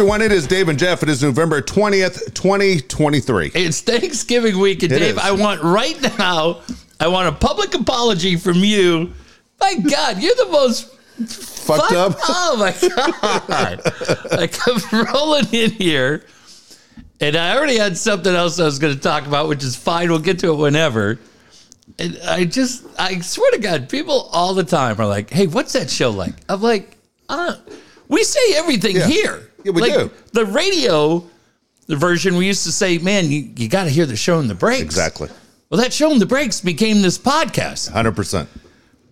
everyone. It is Dave and Jeff. It is November 20th, 2023. It's Thanksgiving week, and It Dave, is. I want right now, I want a public apology from you. My God, you're the most Fucked fuck- up. Oh my God! like I'm rolling in here, and I already had something else I was going to talk about, which is fine. We'll get to it whenever. And I just, I swear to God, people all the time are like, "Hey, what's that show like?" I'm like, I don't. We say everything Yeah. here. Yeah, we like, do. The radio, the version we used to say, "Man, you, you got to hear the show in the breaks." Exactly. Well, that show in the breaks became this podcast. 100%.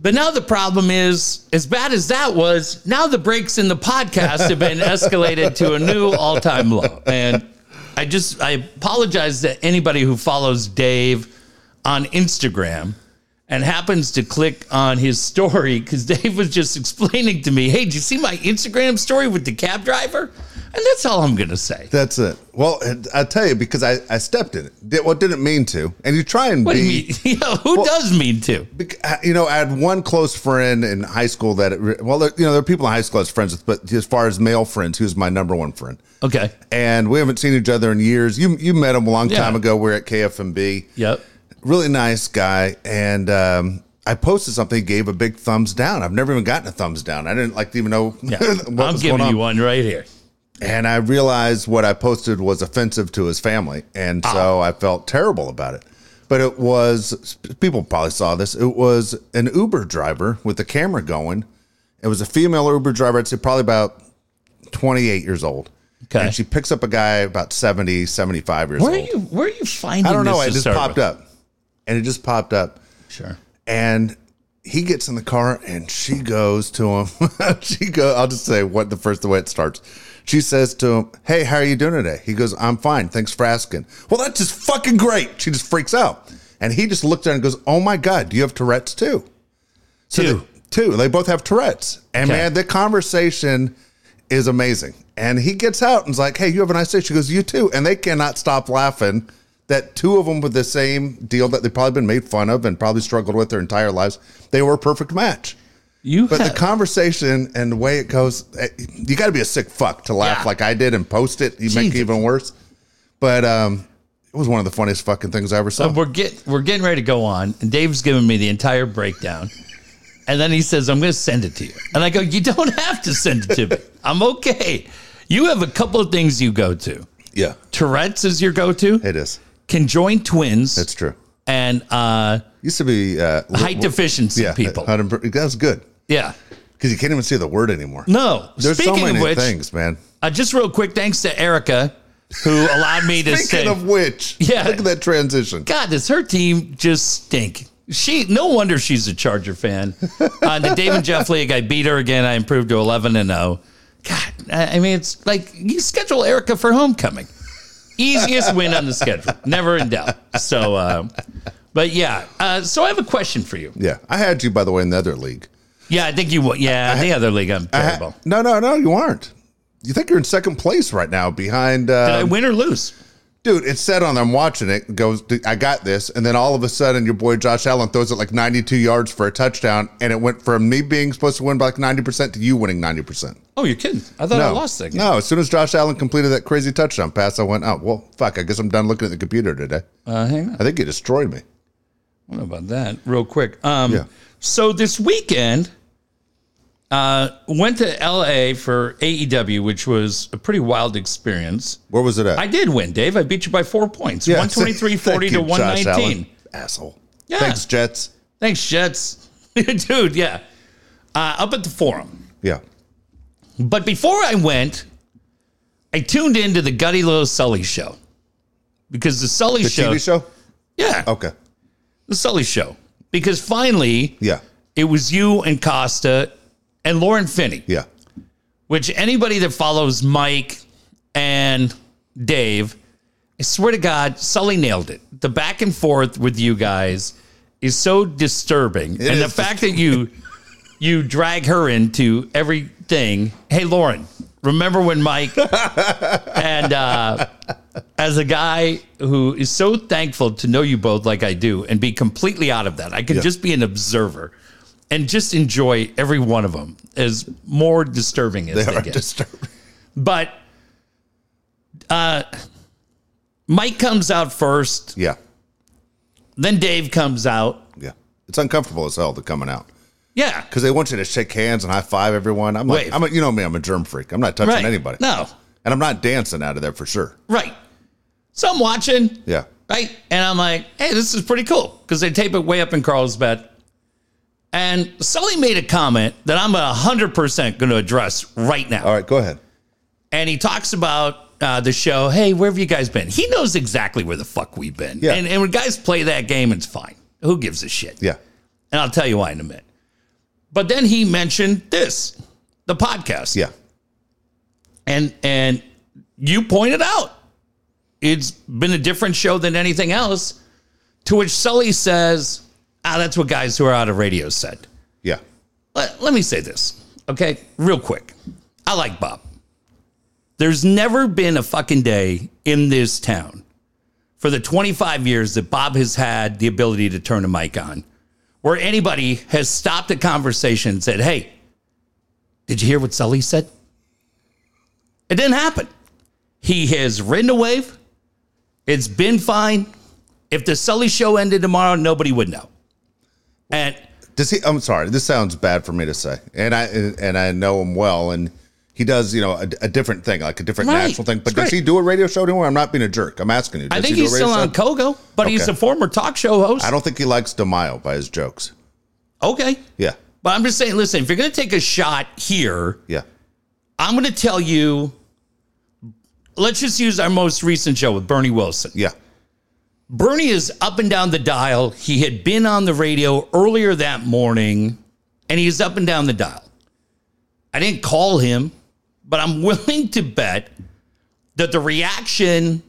But now the problem is, as bad as that was, now the breaks in the podcast have been escalated to a new all time low. And I just, I apologize to anybody who follows Dave on Instagram and happens to click on his story because Dave was just explaining to me, hey, did you see my Instagram story with the cab driver? And that's all I'm going to say. That's it. Well, I tell you, because I, I stepped in it. Did, well, didn't mean to. And you try and What do be. you mean? You know, who does mean to? Bec- uh, You know, I had one close friend in high school that, uh, well, there, you know, there are people in high school I was friends with, but as far as male friends, he was my number one friend. Okay. And we haven't seen each other in years. You you met him a long Yeah. time ago. We are at KFMB. Yep. Really nice guy. And um, I posted something, gave a big thumbs down. I've never even gotten a thumbs down. I didn't like to even know Yeah. what I'm was giving going on. you one right here. And I realized what I posted was offensive to his family. And Ah. so I felt terrible about it. But it was, people probably saw this. It was an Uber driver with the camera going. It was a female Uber driver, I'd say probably about 28 years old. Okay. And she picks up a guy about 70, 75 years old. Where are you? Where are you finding? I don't know. It just popped with? up. And it just popped up. Sure. And he gets in the car and she goes to him. she go. I'll just say what the first the way it starts. She says to him, "Hey, how are you doing today?" He goes, "I'm fine. Thanks for asking." Well, that's just fucking great. She just freaks out, and he just looks at her and goes, "Oh my god, do you have Tourette's too?" So Two. they- two. They both have Tourette's, and Okay. man, the conversation is amazing. And he gets out and's like, "Hey, you have a nice day." She goes, "You too," and they cannot stop laughing. That two of them with the same deal that they've probably been made fun of and probably struggled with their entire lives, they were a perfect match. You But the conversation and the way it goes, eh, you got to be a sick fuck to laugh Yeah. like I did and post it. You make it even worse. But um, it was one of the funniest fucking things I ever saw. Uh, we're get we're getting ready to go on, and Dave's giving me the entire breakdown, and then he says, "I'm going to send it to you," and I go, "You don't have to send it to me. I'm okay. You have a couple of things you go to. yeah, Tourette's is your go-to. it is. Conjoined twins That's true. and uh, Used to be uh, height deficiency yeah, people. That's good Yeah. because you can't even see the word anymore. No. There's Speaking so many of which, things, man. uh, just real quick, thanks to Erica, who allowed me to Speaking say, of which, Yeah. look at that transition. God, does her team just stink? She no wonder she's a Charger fan. On the Dave and Jeff League, I beat her again. I improved to eleven and zero. God, I I mean, it's like you schedule Erica for homecoming. Easiest win on the schedule, never in doubt. So, uh, but yeah. Uh, so I have a question for you. Yeah, I had you by the way in the other league. Yeah, I think you. would. Yeah, in the other league, I'm I terrible. no, no, no, you aren't. You think you're in second place right now behind. Uh, Did I win or lose? Dude, it said on there, I'm watching it, goes, I got this. And then all of a sudden, your boy Josh Allen throws it like 92 yards for a touchdown. And it went from me being supposed to win by like 90% to you winning 90%. Oh, you're kidding! I thought I lost that game. No, as soon as Josh Allen completed that crazy touchdown pass, I went, oh, well, fuck, I guess I'm done looking at the computer today. Uh, hang on. I think you destroyed me. I about that. Real quick. Um, Yeah. So this weekend, uh, went to LA for AEW, which was a pretty wild experience. Where was it at? I did win, Dave. I beat you by four points, Yeah, 123 40 to you, Josh 119. Allen. Asshole. Yeah. Thanks, Jets. Thanks, Jets. Dude, yeah. Uh, up at the forum. Yeah. But before I went, I tuned into the Gutty Little Sully show because the Sully The show, TV show? yeah, Okay. the Sully show, because finally Yeah. it was you and Costa and Lauren Finney, Yeah. which anybody that follows Mike and Dave, I swear to God, Sully nailed it. The back and forth with you guys is so disturbing, and the fact that you you drag her into everything. Hey, Lauren, remember when Mike and uh, as a guy who is so thankful to know you both like I do and be completely out of that, I can Yeah. just be an observer and just enjoy every one of them as more disturbing as They they, are get. disturbing. but uh, Mike comes out first, Yeah. then Dave comes out. Yeah. It's uncomfortable as hell to coming out Yeah. because they want you to shake hands and high five everyone. I'm like, Wait. I'm a, you know me, I'm a germ freak. I'm not touching Right. anybody. No. And I'm not dancing out of there for sure. Right. So I'm watching. Yeah. Right. And I'm like, hey, this is pretty cool because they tape it way up in Carlsbad. And Sully made a comment that I'm 100% going to address right now. All right, go ahead. And he talks about uh, the show. Hey, where have you guys been? He knows exactly where the fuck we've been. Yeah. And, and when guys play that game, it's fine. Who gives a shit? Yeah. And I'll tell you why in a minute. But then he mentioned this, the podcast. Yeah. And and you pointed out it's been a different show than anything else. To which Sully says, ah, that's what guys who are out of radio said. Yeah. Let, let me say this, okay? Real quick. I like Bob. There's never been a fucking day in this town for the 25 years that Bob has had the ability to turn a mic on where anybody has stopped a conversation and said, hey, did you hear what Sully said? It didn't happen. He has ridden a wave. It's been fine. If the Sully show ended tomorrow, nobody would know. And Does he? I'm sorry. This sounds bad for me to say, and I and I know him well, and he does, you know, a, a different thing, like a different Right. natural thing. But does he do a radio show anymore? I'm not being a jerk. I'm asking you. I think he do he's still show? on Kogo, but he's a former talk show host. I don't think he likes DeMaio by his jokes. okay. Yeah, But I'm just saying, listen, if you're going to take a shot here, yeah, I'm going to tell you, let's just use our most recent show with Bernie Wilson. yeah, Bernie is up and down the dial. He had been on the radio earlier that morning, and he's up and down the dial. I didn't call him, but I'm willing to bet that the reaction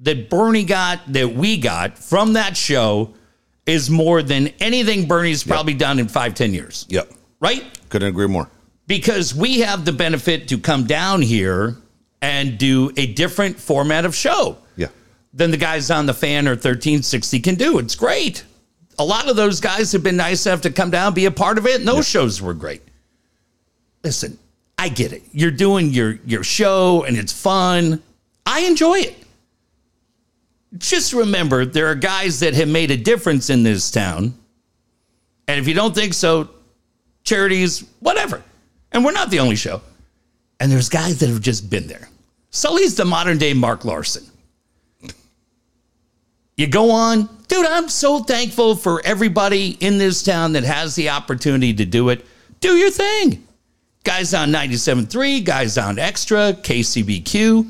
that Bernie got, that we got from that show, is more than anything Bernie's probably done in five, ten years. yep. Right? Couldn't agree more. because we have the benefit to come down here and do a different format of show Yeah, than the guys on the fan or 1360 can do. It's great. A lot of those guys have been nice enough to come down, be a part of it, and those shows were great. Listen, I get it. You're doing your your show and it's fun. I enjoy it. Just remember there are guys that have made a difference in this town. And if you don't think so, charities, whatever. And we're not the only show. And there's guys that have just been there. Sully's the modern day Mark Larson. You go on, dude, I'm so thankful for everybody in this town that has the opportunity to do it. Do your thing. Guys on 97.3, guys on Extra, KCBQ.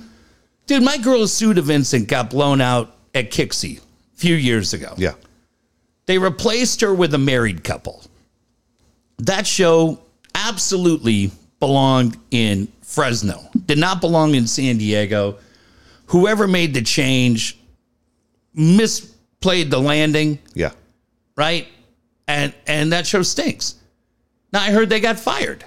Dude, my girl Suda Vincent got blown out at KyXy a few years ago. yeah, They replaced her with a married couple. That show absolutely belonged in Fresno, did not belong in San Diego. Whoever made the change misplayed the landing, yeah. right? And and that show stinks. Now I heard they got fired.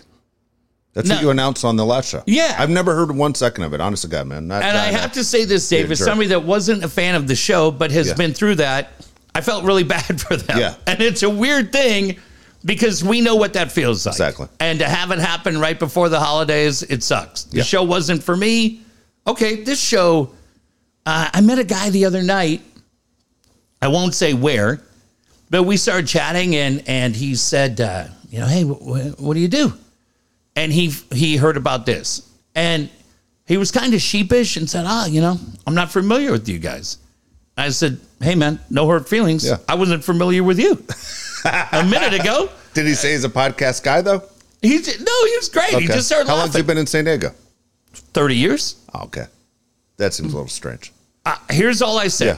That's No. what you announced on the last show. Yeah. I've never heard one second of it. Honest to God, man. Not, And I not- have to say this, Dave, as somebody that wasn't a fan of the show but has Yeah. been through that, I felt really bad for them. Yeah. And it's a weird thing because we know what that feels like. Exactly. And to have it happen right before the holidays, it sucks. The Yeah. show wasn't for me. Okay, this show, uh, I met a guy the other night. I won't say where, but we started chatting and and he said, uh, you know, hey, wh- wh- what do you do? And he he heard about this and he was kind of sheepish and said, ah, you know, I'm not familiar with you guys. I said, hey man, no hurt feelings. Yeah. I wasn't familiar with you a minute ago. Did he say he's a podcast guy though? He j- no, he was great. He just started How long he laughing. been in San Diego? Thirty years. Oh, okay, that seems a little strange. Uh, here's all I say. Yeah.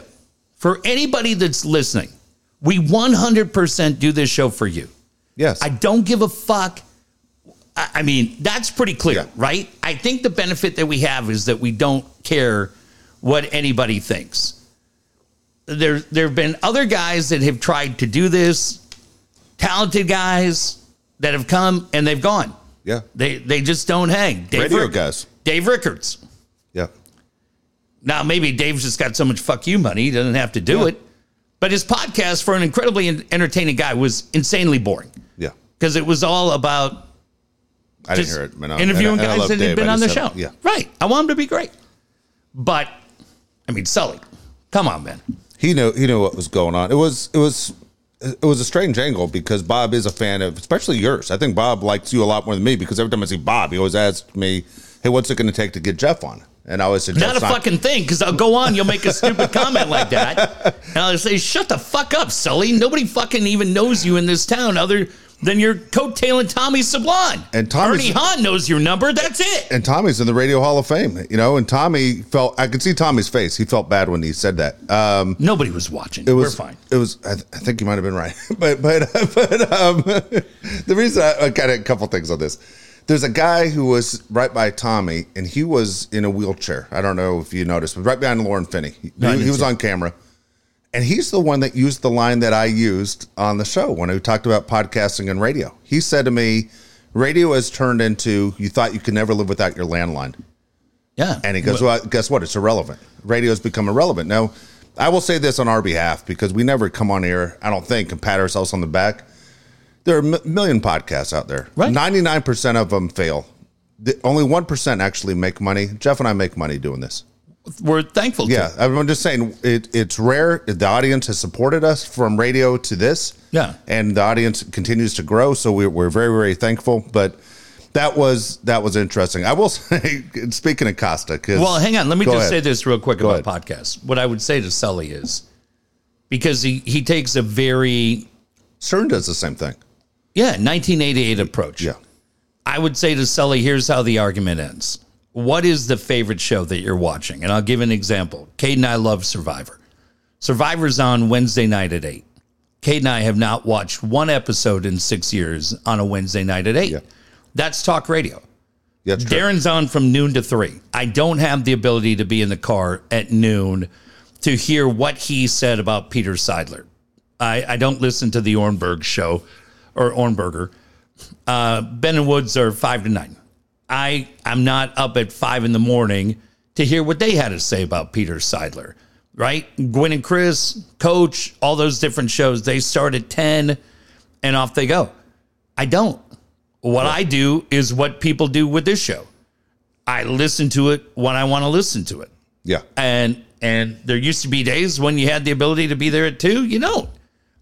For anybody that's listening, we 100% do this show for you. Yes, I don't give a fuck. I mean, that's pretty clear, Yeah. right? I think the benefit that we have is that we don't care what anybody thinks. There, there have been other guys that have tried to do this, talented guys that have come and they've gone. yeah, They, they just don't hang. Dave radio Rick- guys. Dave Rickards. Now, maybe Dave's just got so much fuck you money, he doesn't have to do Yeah. it. But his podcast, for an incredibly entertaining guy, was insanely boring yeah. because it was all about I didn't hear it. I- interviewing I- I guys love that Dave. had been on the show. Yeah. Right. I want him to be great. But I mean, Sully, come on, man. he knew he knew what was going on. It was it was it was a strange angle because Bob is a fan of, especially yours. I think Bob likes you a lot more than me because every time I see Bob, he always asks me, "Hey, what's it going to take to get Jeff on?" And I say, Not a "Jeff's fucking thing, because I'll go on, you'll make a stupid comment like that. And I'll say, shut the fuck up, Sully. Nobody fucking even knows you in this town other than your coattailing Tommy Sablon. And Tommy's- Ernie Hahn knows your number. That's it. and Tommy's in the Radio Hall of Fame, you know. And Tommy felt I could see Tommy's face. He felt bad when he said that. Um, Nobody was watching. it was We're fine. It was. I, th- I think you might have been right, but but but um, the reason I, I got a couple things on this. There's a guy who was right by Tommy, and he was in a wheelchair. I don't know if you noticed, but right behind Lauren Finney. He, No, he was see on camera, and he's the one that used the line that I used on the show when I talked about podcasting and radio. He said to me, "Radio has turned into you thought you could never live without your landline." Yeah. And he goes, well, guess what? It's irrelevant. Radio has become irrelevant. Now, I will say this on our behalf because we never come on here, I don't think, and pat ourselves on the back. There are a million podcasts out there. Right. 99% of them fail. The, only 1% actually make money. Jeff and I make money doing this. We're thankful to. Yeah. I'm just saying it, it's rare. The audience has supported us from radio to this. Yeah. And the audience continues to grow. So we're, we're very, very thankful. But that was that was interesting. I will say, speaking of Costa, because Well, hang on. Let me just ahead. say this real quick Go about podcasts. What I would say to Sully is because he, he takes a very, CERN does the same thing. Yeah, 1988 approach. Yeah. I would say to Sully, here's how the argument ends. What is the favorite show that you're watching? And I'll give an example. Kate and I love Survivor. Survivor's on Wednesday night at 8. Kate and I have not watched one episode in six years on a Wednesday night at 8. Yeah. That's talk radio. Yeah. Darren's on from noon to three. I don't have the ability to be in the car at noon to hear what he said about Peter Seidler. I, I don't listen to the Ornberg show or Ornberger. Uh, ben and Woods are five to nine. I I'm not up at five in the morning to hear what they had to say about Peter Seidler. Right? Gwen and Chris, Coach, all those different shows. They start at ten, and off they go. I don't. What I do is what people do with this show. I listen to it when I want to listen to it. Yeah. And and there used to be days when you had the ability to be there at two. You don't.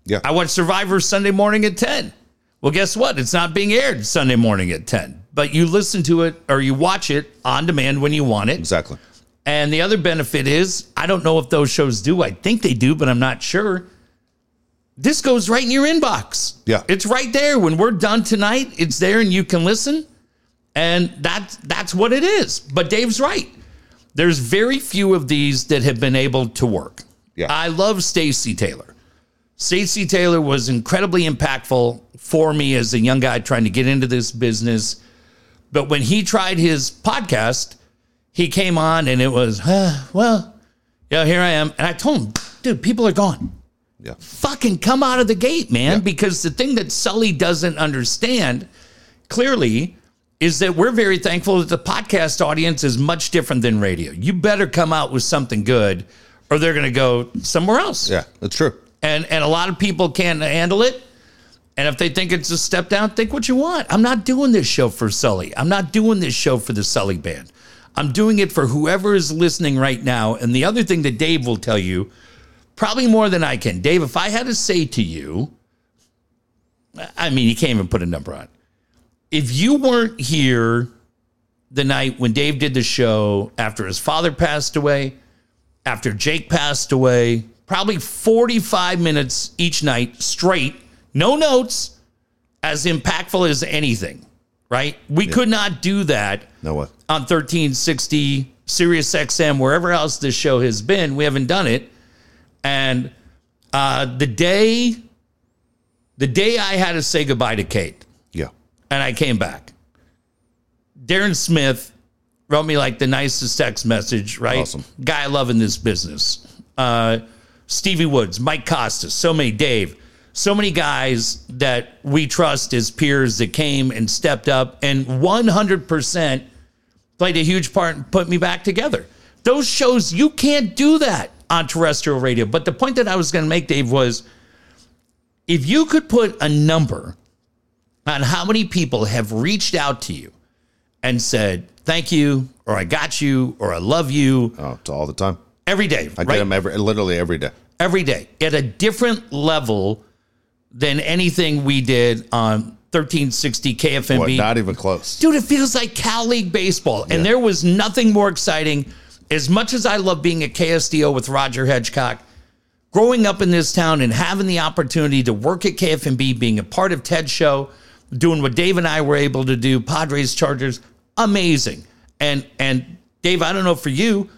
Yeah. I watch Survivor Sunday morning at 10. Well, guess what? It's not being aired Sunday morning at 10, but you listen to it or you watch it on demand when you want it. exactly. And the other benefit is, I don't know if those shows do. I think they do, but I'm not sure. This goes right in your inbox. Yeah. It's right there. When we're done tonight, it's there and you can listen. And that's that's what it is. But Dave's right. There's very few of these that have been able to work. Yeah. I love Stacy Taylor. Stacy Taylor was incredibly impactful for me as a young guy trying to get into this business. But when he tried his podcast, he came on and it was, "Huh, well, yeah, here I am. And I told him, dude, people are gone. Yeah. Fucking come out of the gate, man. Yeah. Because the thing that Sully doesn't understand clearly is that we're very thankful that the podcast audience is much different than radio. You better come out with something good or they're going to go somewhere else. Yeah. That's true. And and a lot of people can't handle it. And if they think it's a step down, think what you want. I'm not doing this show for Sully. I'm not doing this show for the Sully band. I'm doing it for whoever is listening right now. And the other thing that Dave will tell you, probably more than I can. Dave, if I had to say to you, I mean, you can't even put a number on. If you weren't here the night when Dave did the show after his father passed away, after Jake passed away, probably 45 minutes each night straight, no notes, as impactful as anything, right? We could not do that No way. on 1360, Sirius XM, wherever else this show has been. We haven't done it. And uh, the day, the day I had to say goodbye to Kate, Yeah. and I came back. Darren Smith wrote me like the nicest text message, right? Awesome. Guy loving this business. Uh, Stevie Woods, Mike Costas, so many, Dave, so many guys that we trust as peers that came and stepped up and 100% played a huge part and put me back together. Those shows, you can't do that on terrestrial radio. But the point that I was going to make, Dave, was if you could put a number on how many people have reached out to you and said, thank you or I got you or I love you Oh, all the time. Every day. I get them every, literally every day. every day at a different level than anything we did on 1360 KFMB. What, not even close. Dude, it feels like Cal League baseball. And there was nothing more exciting. As much as I love being at KSDO with Roger Hedgecock, growing up in this town and having the opportunity to work at KFMB, being a part of Ted's show, doing what Dave and I were able to do, Padres, Chargers, amazing. And and Dave, I don't know for you,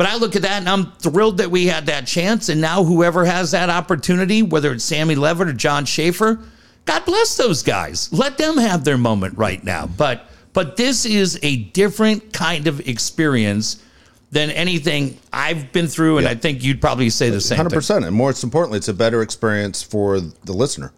but I look at that and I'm thrilled that we had that chance. And now whoever has that opportunity, whether it's Sammy Levitt or John Schaefer, God bless those guys. Let them have their moment right now. But but this is a different kind of experience than anything I've been through, and I think you'd probably say the same. Hundred percent, and more importantly, it's a better experience for the listener.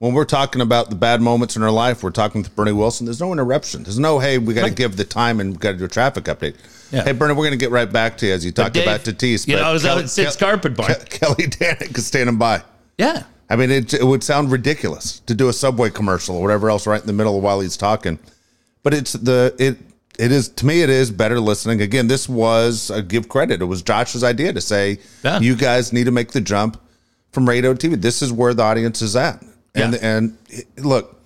When we're talking about the bad moments in our life, we're talking with Bernie Wilson. There's no interruption. There's no, hey, we got to give the time and we got to do a traffic update. Yeah. Hey, Bernie, we're going to get right back to you as you talked Dave, about Tatis. you know, I was out Kelly- at Sid's Kel- Carpet Barn. Ke- Kelly Danick is standing by. Yeah. I mean, it, it would sound ridiculous to do a Subway commercial or whatever else right in the middle of while he's talking, but it's the it it is to me it is better listening. Again, this was uh, give credit. It was Josh's idea to say Yeah. you guys need to make the jump from radio to TV. This is where the audience is at, and Yeah. and look,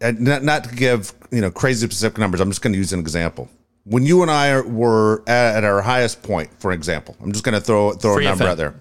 not not to give you know crazy specific numbers. I'm just going to use an example. When you and I are, were at, at our highest point, for example, I'm just going to throw throw Free a number FM. out there.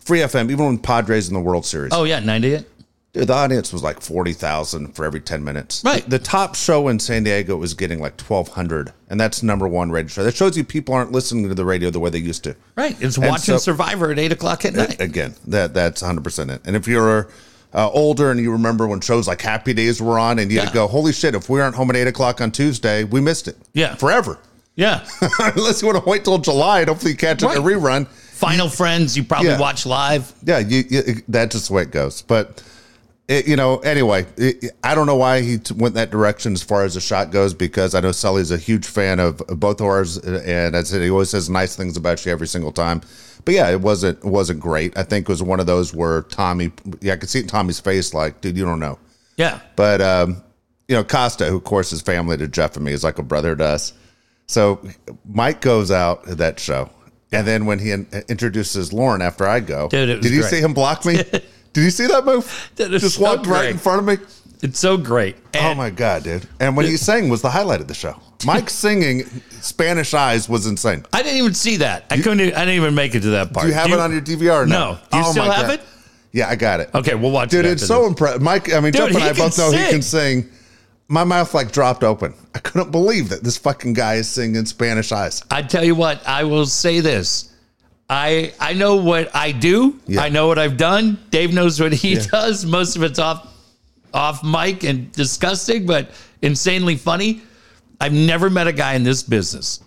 Free FM, even when Padres in the World Series. Oh yeah, 98. Dude, the audience was like 40,000 for every 10 minutes. Right. The, the top show in San Diego was getting like 1,200, and that's number one radio show. That shows you people aren't listening to the radio the way they used to. Right. It's watching so- Survivor at eight o'clock at night. Again, that that's 100% it. And if you're uh, older and you remember when shows like Happy Days were on, and you Yeah. go, holy shit, if we aren't home at 8 o'clock on Tuesday, we missed it. Yeah. Forever. Yeah. Unless you want to wait till July and hopefully catch it in a rerun. Final Friends, you probably Yeah. watch live. Yeah, you, you, that's just the way it goes. But it, you know, anyway, it, I don't know why he t- went that direction as far as the shot goes because I know Sully's a huge fan of, of both of ours, and I said he always says nice things about you every single time. But yeah, it wasn't it wasn't great. I think it was one of those where Tommy, yeah, I could see it in Tommy's face, like, dude, you don't know. Yeah. But um, you know, Costa, who of course is family to Jeff and me, is like a brother to us. So Mike goes out at that show, and then when he in- introduces Lauren after I go, Dude, did you great. see him block me? did you see that move? Is Just so walked right in front of me. It's so great. oh my god, dude! And when he sang was the highlight of the show. Mike singing Spanish Eyes was insane. I didn't even see that. I couldn't. I didn't even make it to that part. Do you have it on your DVR? or No. Do you Oh still have God. it? Yeah, I got it. Okay, we'll watch it. Dude, it. it's so impressive. Mike, I mean, Dude, Jeff and I both know he can sing. My mouth like dropped open. I couldn't believe that this fucking guy is singing Spanish Eyes. I tell you what, I will say this. I I know what I do. Yeah. I know what I've done. Dave knows what he does. Most of it's off off mic and disgusting, but insanely funny. I've never met a guy in this business.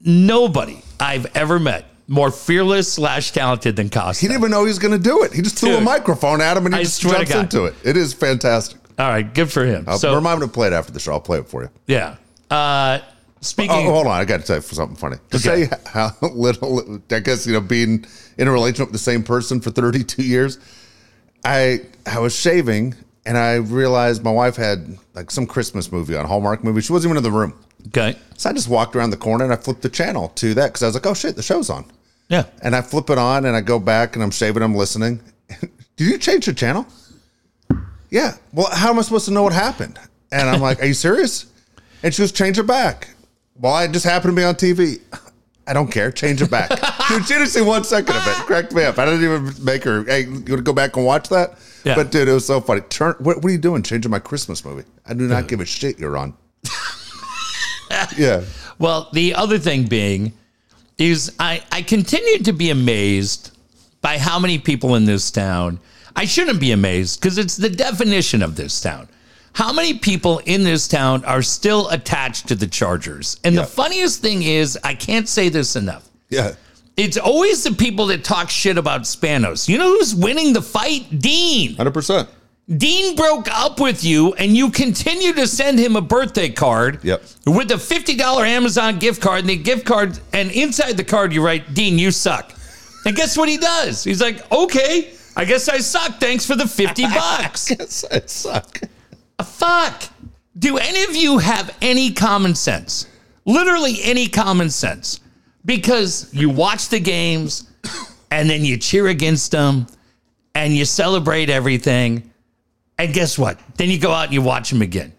Nobody I've ever met more fearless slash talented than Costa. He didn't even know he was going to do it. He just threw a microphone at him and he I just jumps into it. It is fantastic. All right, good for him. I'll so remind him to play it after the show. I'll play it for you. yeah. Uh, speaking. Oh, hold on. I got to tell you something funny. To Okay. say how little, I guess, you know, being in a relationship with the same person for 32 years, I I was shaving and I realized my wife had like some Christmas movie on, Hallmark movie. She wasn't even in the room. okay. So I just walked around the corner and I flipped the channel to that because I was like, oh shit, the show's on. Yeah. And I flip it on and I go back and I'm shaving, I'm listening. Did you change the channel? Yeah. Well, how am I supposed to know what happened? And I'm like, Are you serious? And she goes, Change it back. Well, I just happened to be on TV. I don't care. Change it back. dude, she didn't see one second of it. Cracked me up. I didn't even make her, hey, you want to go back and watch that? Yeah. But dude, it was so funny. Turn. What, what are you doing? Changing my Christmas movie? I do not give a shit. You're on. yeah. Well, the other thing being is I, I continue to be amazed by how many people in this town. I shouldn't be amazed because it's the definition of this town. How many people in this town are still attached to the Chargers? And Yeah. the funniest thing is, I can't say this enough. Yeah. It's always the people that talk shit about Spanos. You know who's winning the fight? Dean. Hundred percent. Dean broke up with you and you continue to send him a birthday card Yep. with a $50 Amazon gift card and the gift card and inside the card you write, Dean, you suck. And guess what he does? He's like, okay, I guess I suck. Thanks for the 50 bucks. Yes, I suck. Fuck. Do any of you have any common sense? Literally any common sense? Because you watch the games and then you cheer against them and you celebrate everything. And guess what? Then you go out and you watch them again.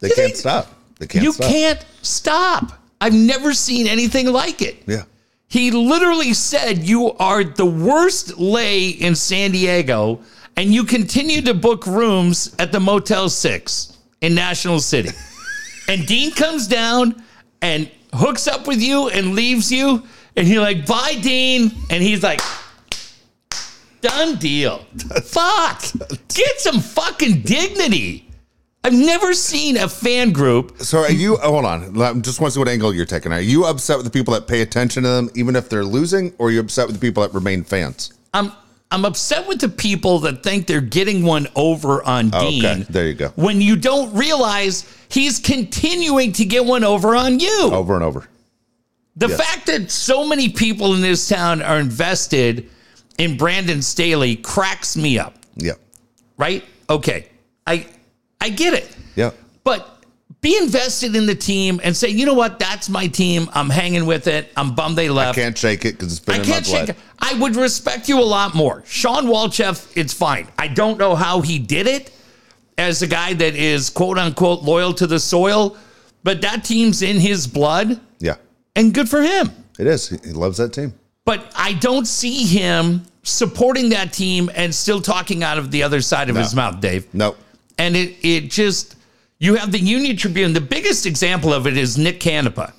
They can't stop. They can't stop. you stop. can't stop. I've never seen anything like it. Yeah. He literally said, You are the worst lay in San Diego, and you continue to book rooms at the Motel 6 in National City. and Dean comes down and hooks up with you and leaves you, and you're like, Bye, Dean. And he's like, Done deal. Fuck. Get some fucking dignity. I've never seen a fan group. So are you? Oh, hold on. I just want to see what angle you're taking. Are you upset with the people that pay attention to them, even if they're losing, or are you upset with the people that remain fans? I'm I'm upset with the people that think they're getting one over on oh, Dean. Okay, there you go. When you don't realize he's continuing to get one over on you. Over and over. the yes. fact that so many people in this town are invested in Brandon Staley cracks me up. Yep. Right? Okay. I I get it. Yep. But be invested in the team and say, you know what, that's my team. I'm hanging with it. I'm bummed they left. I can't shake it because it's been I in can't my blood. shake it. I would respect you a lot more. Sean Walchef, it's fine. I don't know how he did it as a guy that is quote unquote loyal to the soil, but that team's in his blood Yeah, and good for him. it is. He loves that team. But I don't see him supporting that team and still talking out of the other side of his mouth, Dave. Nope. And it it just you have the Union Tribune. The biggest example of it is Nick Canepa.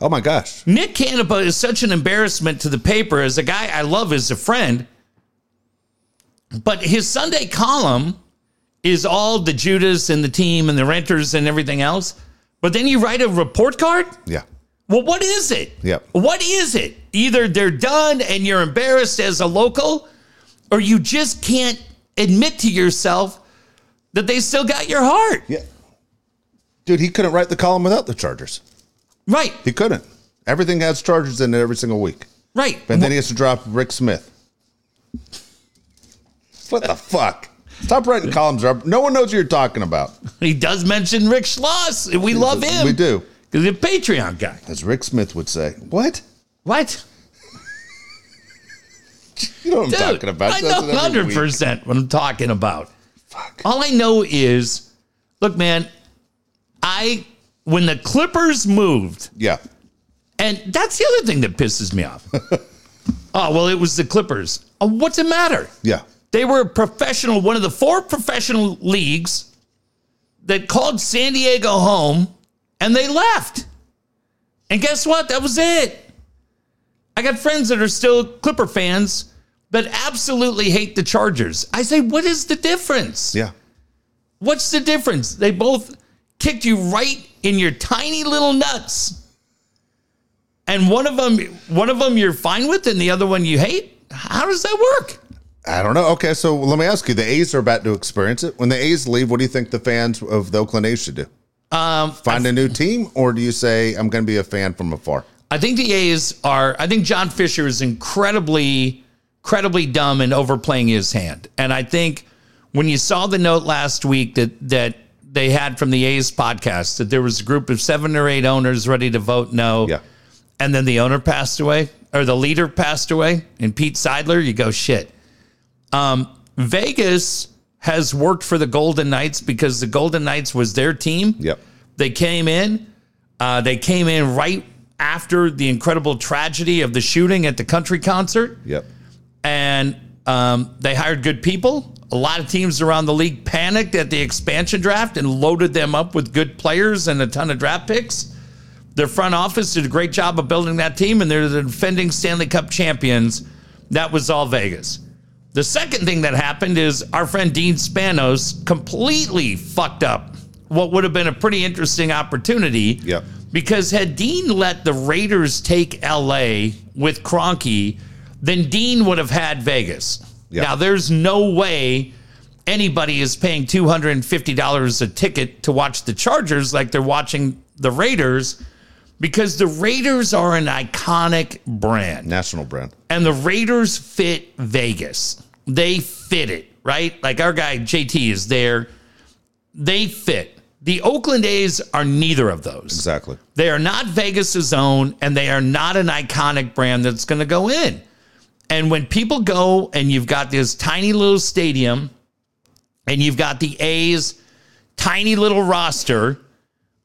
Oh my gosh. Nick Canepa is such an embarrassment to the paper as a guy I love as a friend. But his Sunday column is all the Judas and the team and the renters and everything else. But then you write a report card? Yeah. Well, what is it? Yeah. What is it? Either they're done and you're embarrassed as a local, or you just can't admit to yourself that they still got your heart. Yeah. Dude, he couldn't write the column without the Chargers. Right, He couldn't. Everything has Chargers in it every single week. right. And then he has to drop Rick Smith. What the fuck? Stop writing columns, Rob. No one knows what you're talking about. He does mention Rick Schloss. We love him. We do. Because he's a Patreon guy. As Rick Smith would say. What? What? You know what I'm Dude, talking about. I know it every week. 100% what I'm talking about. Fuck. All I know is, look, man, I, when the Clippers moved, Yeah. and that's the other thing that pisses me off. oh, well, it was the Clippers. Oh, what's it matter? Yeah. They were a professional, one of the four professional leagues that called San Diego home and they left. And guess what? That was it. I got friends that are still Clipper fans but absolutely hate the Chargers. I say, what is the difference? Yeah. What's the difference? They both kicked you right in your tiny little nuts. And one of them one of them you're fine with and the other one you hate? How does that work? I don't know. Okay, so let me ask you: the A's are about to experience it. When the A's leave, what do you think the fans of the Oakland A's should do? Um, Find a new team, or do you say I'm going to be a fan from afar? I think the A's are. I think John Fisher is incredibly, incredibly dumb and overplaying his hand. And I think when you saw the note last week that that they had from the A's podcast that there was a group of seven or eight owners ready to vote no, Yeah. and then the owner passed away or the leader passed away, and Pete Seidler, you go shit. Um, Vegas has worked for the Golden Knights because the Golden Knights was their team. Yep. They came in. Uh, they came in right after the incredible tragedy of the shooting at the country concert, Yep. and um, they hired good people. A lot of teams around the league panicked at the expansion draft and loaded them up with good players and a ton of draft picks. Their front office did a great job of building that team, and they're the defending Stanley Cup champions. That was all Vegas. The second thing that happened is our friend Dean Spanos completely fucked up what would have been a pretty interesting opportunity. Yep. Because had Dean let the Raiders take LA with Kroenke, then Dean would have had Vegas. Now, there's no way anybody is paying $250 a ticket to watch the Chargers like they're watching the Raiders because the Raiders are an iconic brand National brand. and the Raiders fit Vegas. They fit it, right? Like our guy JT is there. They fit. The Oakland A's are neither of those. Exactly. They are not Vegas' own, and they are not an iconic brand that's going to go in. And when people go and you've got this tiny little stadium and you've got the A's tiny little roster,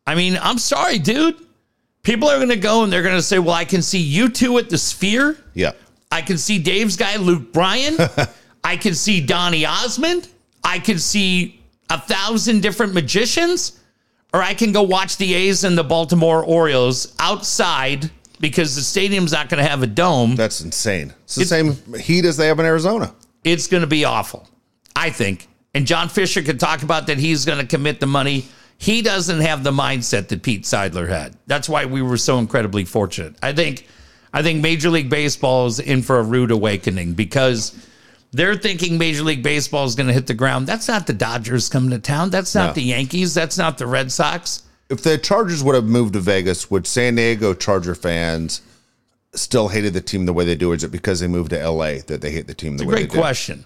I mean, I'm sorry, dude. People are going to go and they're going to say, well, I can see U2 at the Sphere. Yeah. I can see Dave's guy, Luke Bryan. I can see Donny Osmond. I can see a thousand different magicians. Or I can go watch the A's and the Baltimore Orioles outside because the stadium's not going to have a dome. That's insane. It's the same heat as they have in Arizona. It's going to be awful, I think. And John Fisher could talk about that he's going to commit the money. He doesn't have the mindset that Pete Seidler had. That's why we were so incredibly fortunate. I think I think Major League Baseball is in for a rude awakening because they're thinking Major League Baseball is going to hit the ground. That's not the Dodgers coming to town. That's not No. the Yankees. That's not the Red Sox. If the Chargers would have moved to Vegas, would San Diego Charger fans still hated the team the way they do? Or is it because they moved to LA that they hate the team the way Great they question.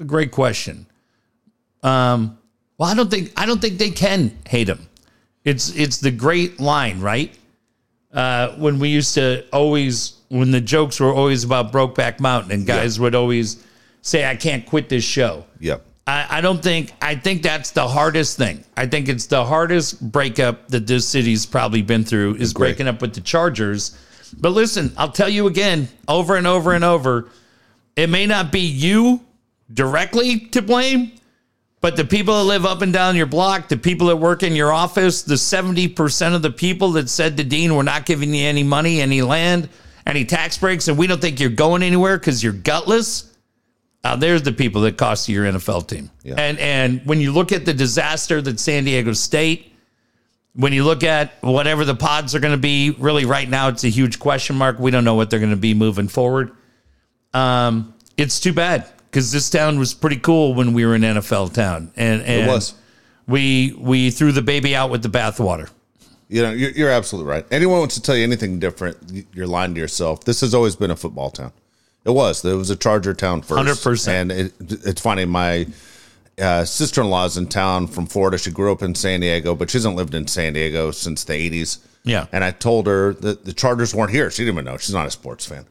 A great question. Um, well, I don't think I don't think they can hate him. It's it's the great line, right? Uh, when we used to always when the jokes were always about Brokeback Mountain, and guys would always say, "I can't quit this show." Yep. I, I don't think I think that's the hardest thing. I think it's the hardest breakup that this city's probably been through is Agree. breaking up with the Chargers. But listen, I'll tell you again, over and over and over, it may not be you directly to blame, but the people that live up and down your block, the people that work in your office, the 70% of the people that said to Dean, we're not giving you any money, any land, any tax breaks, and we don't think you're going anywhere because you're gutless. Uh, there's the people that cost your NFL team. Yeah. And and when you look at the disaster that San Diego State, when you look at whatever the pods are going to be, really right now it's a huge question mark. We don't know what they're going to be moving forward. Um, it's too bad because this town was pretty cool when we were an NFL town, and, and was. We we threw the baby out with the bathwater. You know, you're, you're absolutely right. Anyone wants to tell you anything different, you're lying to yourself. This has always been a football town. It was. It was a Charger town first. 100%. And it, it's funny. My uh, sister in law's in town from Florida. She grew up in San Diego, but she hasn't lived in San Diego since the 80s. Yeah. And I told her that the Chargers weren't here. She didn't even know. She's not a sports fan.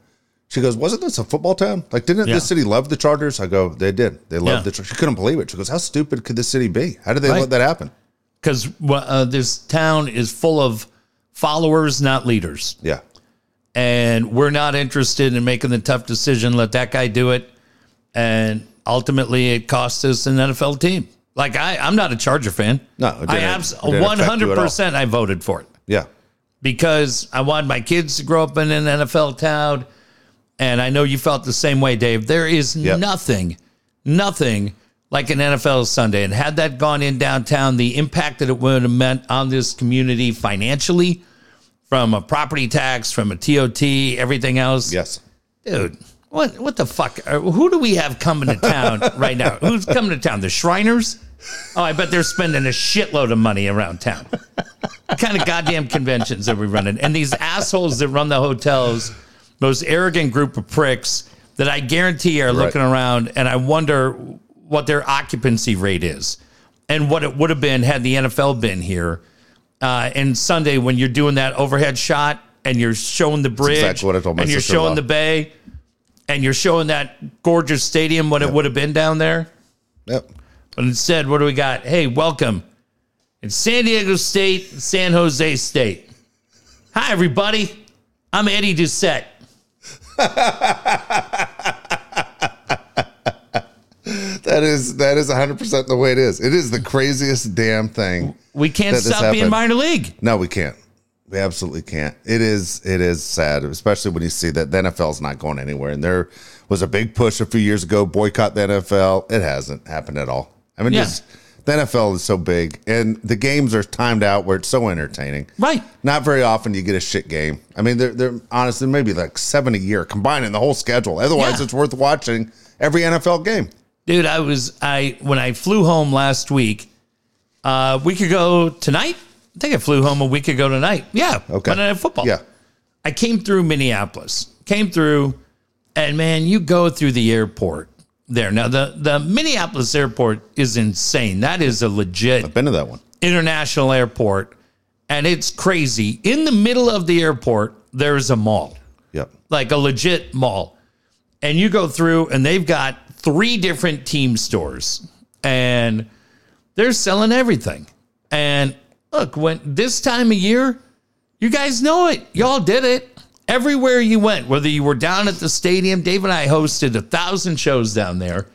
She goes, "Wasn't this a football town? Like, didn't Yeah. this city love the Chargers?" I go, "They did. They loved Yeah. the." Char-" She couldn't believe it. She goes, "How stupid could this city be? How did they Right. let that happen?" Because uh, this town is full of followers, not leaders. Yeah, and we're not interested in making the tough decision. Let that guy do it, and ultimately, it cost us an NFL team. Like I, I'm not a Charger fan. No, I didn't- abs- it didn't affect you at all. 100. percent I voted for it yeah. because I wanted my kids to grow up in an NFL town, and I know you felt the same way, Dave. There is Yep. nothing, nothing like an NFL Sunday, and had that gone in downtown, the impact that it would have meant on this community financially, from a property tax, from a TOT, everything else. Yes. Dude, what what the fuck? Uh, Who do we have coming to town right now? Who's coming to town? The Shriners? Oh, I bet they're spending a shitload of money around town. What kind of goddamn conventions are we running? And these assholes that run the hotels, those arrogant group of pricks that I guarantee are looking around, and I wonder what their occupancy rate is and what it would have been had the NFL been here. Uh, and Sunday, when you're doing that overhead shot and you're showing the bridge, exactly what I told my and you're sister-in-law. showing the bay, and you're showing that gorgeous stadium, what it would have been down there. Yep. But instead, what do we got? Hey, welcome. It's San Diego State, San Jose State. Hi, everybody. I'm Eddie Doucette. That is that is 100 percent the way it is. It is the craziest damn thing. We can't stop being minor league. No, we can't. We absolutely can't. It is it is sad, especially when you see that the NFL's not going anywhere. And there was a big push a few years ago, boycott the NFL. It hasn't happened at all. I mean, Yeah. just the NFL is so big, and the games are timed out where it's so entertaining. Right. Not very often you get a shit game. I mean, they're, they're honestly maybe like seven a year combining the whole schedule. Otherwise, Yeah. it's worth watching every NFL game. Dude, I was I when I flew home last week, uh, a week ago tonight. I think I flew home a week ago tonight. Yeah. Okay. Monday Night Football. Yeah. I came through Minneapolis. Came through, and man, you go through the airport there. Now the the Minneapolis airport is insane. That is a legit. I've been to that one. International Airport, and it's crazy. In the middle of the airport, there's a mall, Yep. like a legit mall. And you go through, and they've got three different team stores, and they're selling everything. And look, when this time of year, you guys know it. Y'all did it. Everywhere you went, whether you were down at the stadium, Dave and I hosted a thousand shows down there,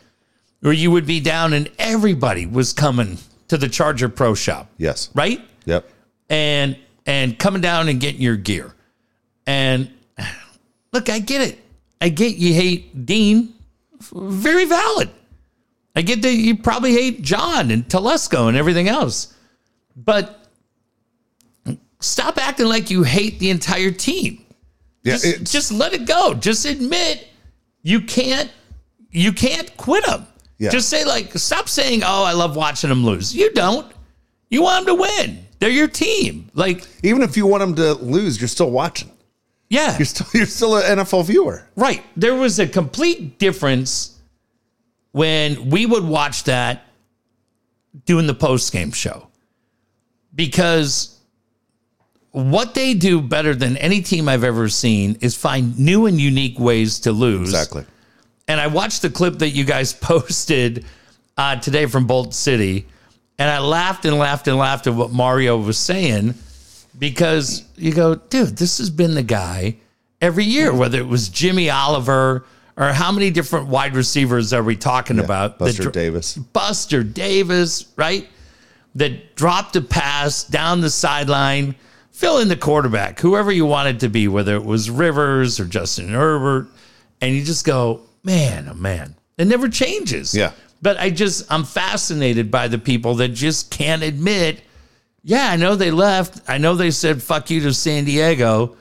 or you would be down and everybody was coming to the Charger Pro Shop, Yes. right? Yep. And and coming down and getting your gear. And look, I get it. I get you hate Dean. Very valid. I get that you probably hate John and Telesco and everything else. But stop acting like you hate the entire team. Yeah. Just, just let it go. Just admit you can't you can't quit them. Yeah. Just say like stop saying, "Oh, I love watching them lose." You don't. You want them to win. They're your team. Like, even if you want them to lose, you're still watching. Yeah. You're still you're still an NFL viewer. Right. There was a complete difference when we would watch that doing the post game show because what they do better than any team I've ever seen is find new and unique ways to lose. Exactly. And I watched the clip that you guys posted uh, today from Bolt City, and I laughed and laughed and laughed at what Mario was saying because you go, dude, this has been the guy every year, whether it was Jimmy Oliver or how many different wide receivers are we talking about? Buster Davis. Buster Davis, right? That dropped a pass down the sideline, fill in the quarterback, whoever you wanted to be, whether it was Rivers or Justin Herbert. And you just go, man, oh man, it never changes. Yeah. But I just, I'm fascinated by the people that just can't admit, yeah, I know they left. I know they said fuck you to San Diego,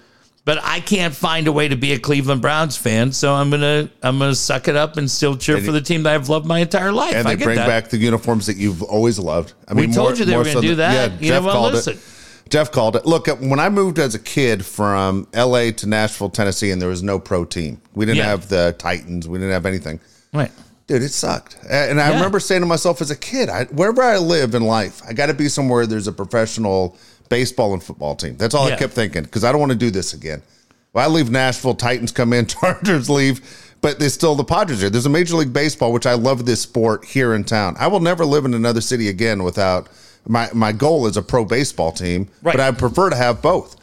but I can't find a way to be a Cleveland Browns fan. So I'm gonna I'm gonna suck it up and still cheer for the team that I've loved my entire life. And I they bring that. back the uniforms that you've always loved. I mean, We told you they were gonna do that. You know what? called Listen. it. Jeff called it. Look, uh, when I moved as a kid from L.A. to Nashville, Tennessee, and there was no pro team. We didn't Yeah. have the Titans. We didn't have anything. Right. Dude, it sucked. And I Yeah. remember saying to myself as a kid, I, wherever I live in life, I got to be somewhere there's a professional baseball and football team. That's all Yeah. I kept thinking because I don't want to do this again. Well, I leave Nashville, Titans come in, Chargers leave, but there's still the Padres here. There's a Major League Baseball, which I love this sport here in town. I will never live in another city again without my my goal is a pro baseball team, Right. but I prefer to have both.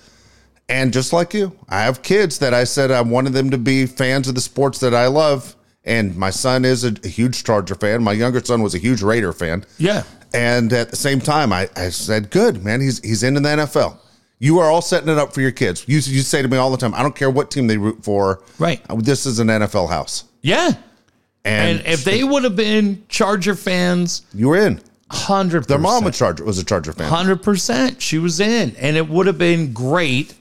And just like you, I have kids that I said I wanted them to be fans of the sports that I love. And my son is a, a huge Charger fan. My younger son was a huge Raider fan. Yeah. And at the same time, I, I said, good, man, he's he's into the NFL. You are all setting it up for your kids. You, you say to me all the time, I don't care what team they root for. Right. Uh, this is an NFL house. Yeah. And, And if they would have been Charger fans, you were in. 100%. Their mom was, Charger, was a Charger fan. hundred percent, she was in, and it would have been great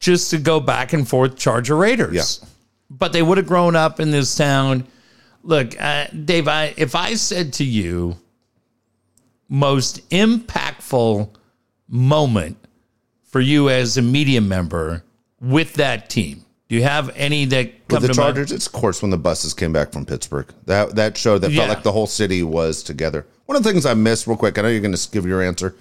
just to go back and forth Charger Raiders. Yeah. But they would have grown up in this town. Look, uh, Dave, I, if I said to you, most impactful moment for you as a media member with that team, do you have any that come With the to mind? Chargers, it's of course when the buses came back from Pittsburgh. That that show that Yeah. felt like the whole city was together. One of the things I miss, real quick, I know you're going to give your answer.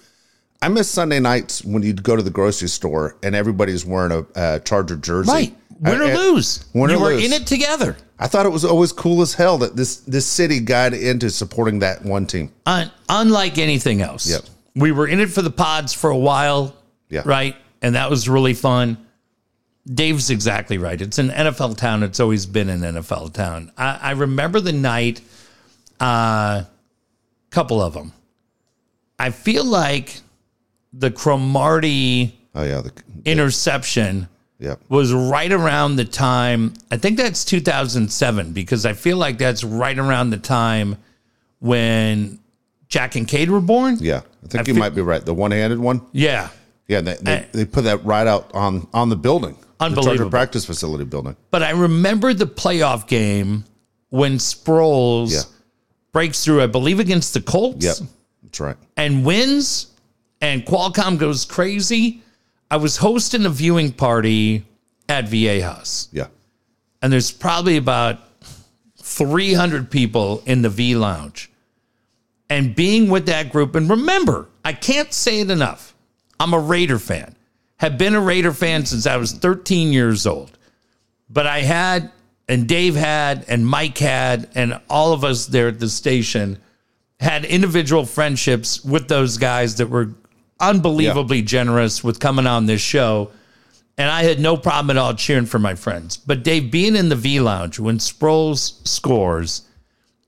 I miss Sunday nights when you'd go to the grocery store and everybody's wearing a, a Charger jersey. Right. Win or I- I- lose. win or you were lose. in it together. I thought it was always cool as hell that this this city got into supporting that one team. Un- unlike anything else. Yep. We were in it for the pods for a while. Yeah. Right. And that was really fun. Dave's exactly right. It's an NFL town. It's always been an NFL town. I, I remember the night, a uh, couple of them. I feel like the Cromartie Oh yeah, the, interception yeah. was right around the time I think that's 2007 because I feel like that's right around the time when Jack and Cade were born. Yeah, I think I you feel- might be right. The one-handed one. Yeah. Yeah, they, they, Eh. they put that right out on on the building, the Charger practice facility building. But I remember the playoff game when Sproles Yeah. breaks through, I believe, against the Colts Yep, that's right. and wins, and Qualcomm goes crazy. I was hosting a viewing party at Viejas. Yeah, and there's probably about 300 people in the V Lounge. And being with that group, and remember, I can't say it enough. I'm a Raider fan. Have been a Raider fan since I was 13 years old. But I had, and Dave had, and Mike had, and all of us there at the station had individual friendships with those guys that were unbelievably generous with coming on this show. And I had no problem at all cheering for my friends. But Dave, being in the V Lounge when Sproles scores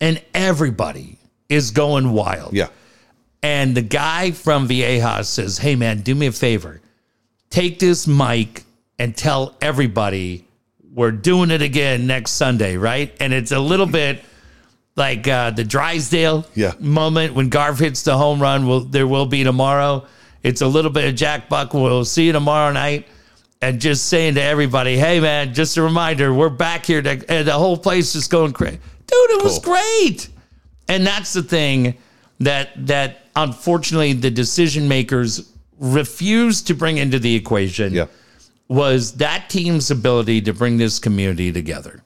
and everybody is going wild. Yeah. And the guy from Viejas says, Hey, man, do me a favor. Take this mic and tell everybody we're doing it again next Sunday, right? And it's a little bit like uh, the Drysdale Yeah. moment when Garv hits the home run. Will there will be tomorrow? It's a little bit of Jack Buck. We'll see you tomorrow night. And just saying to everybody, hey man, just a reminder, we're back here. To, and the whole place is going crazy, dude. It was great. And that's the thing that that unfortunately the decision makers refused to bring into the equation Yeah. was that team's ability to bring this community together.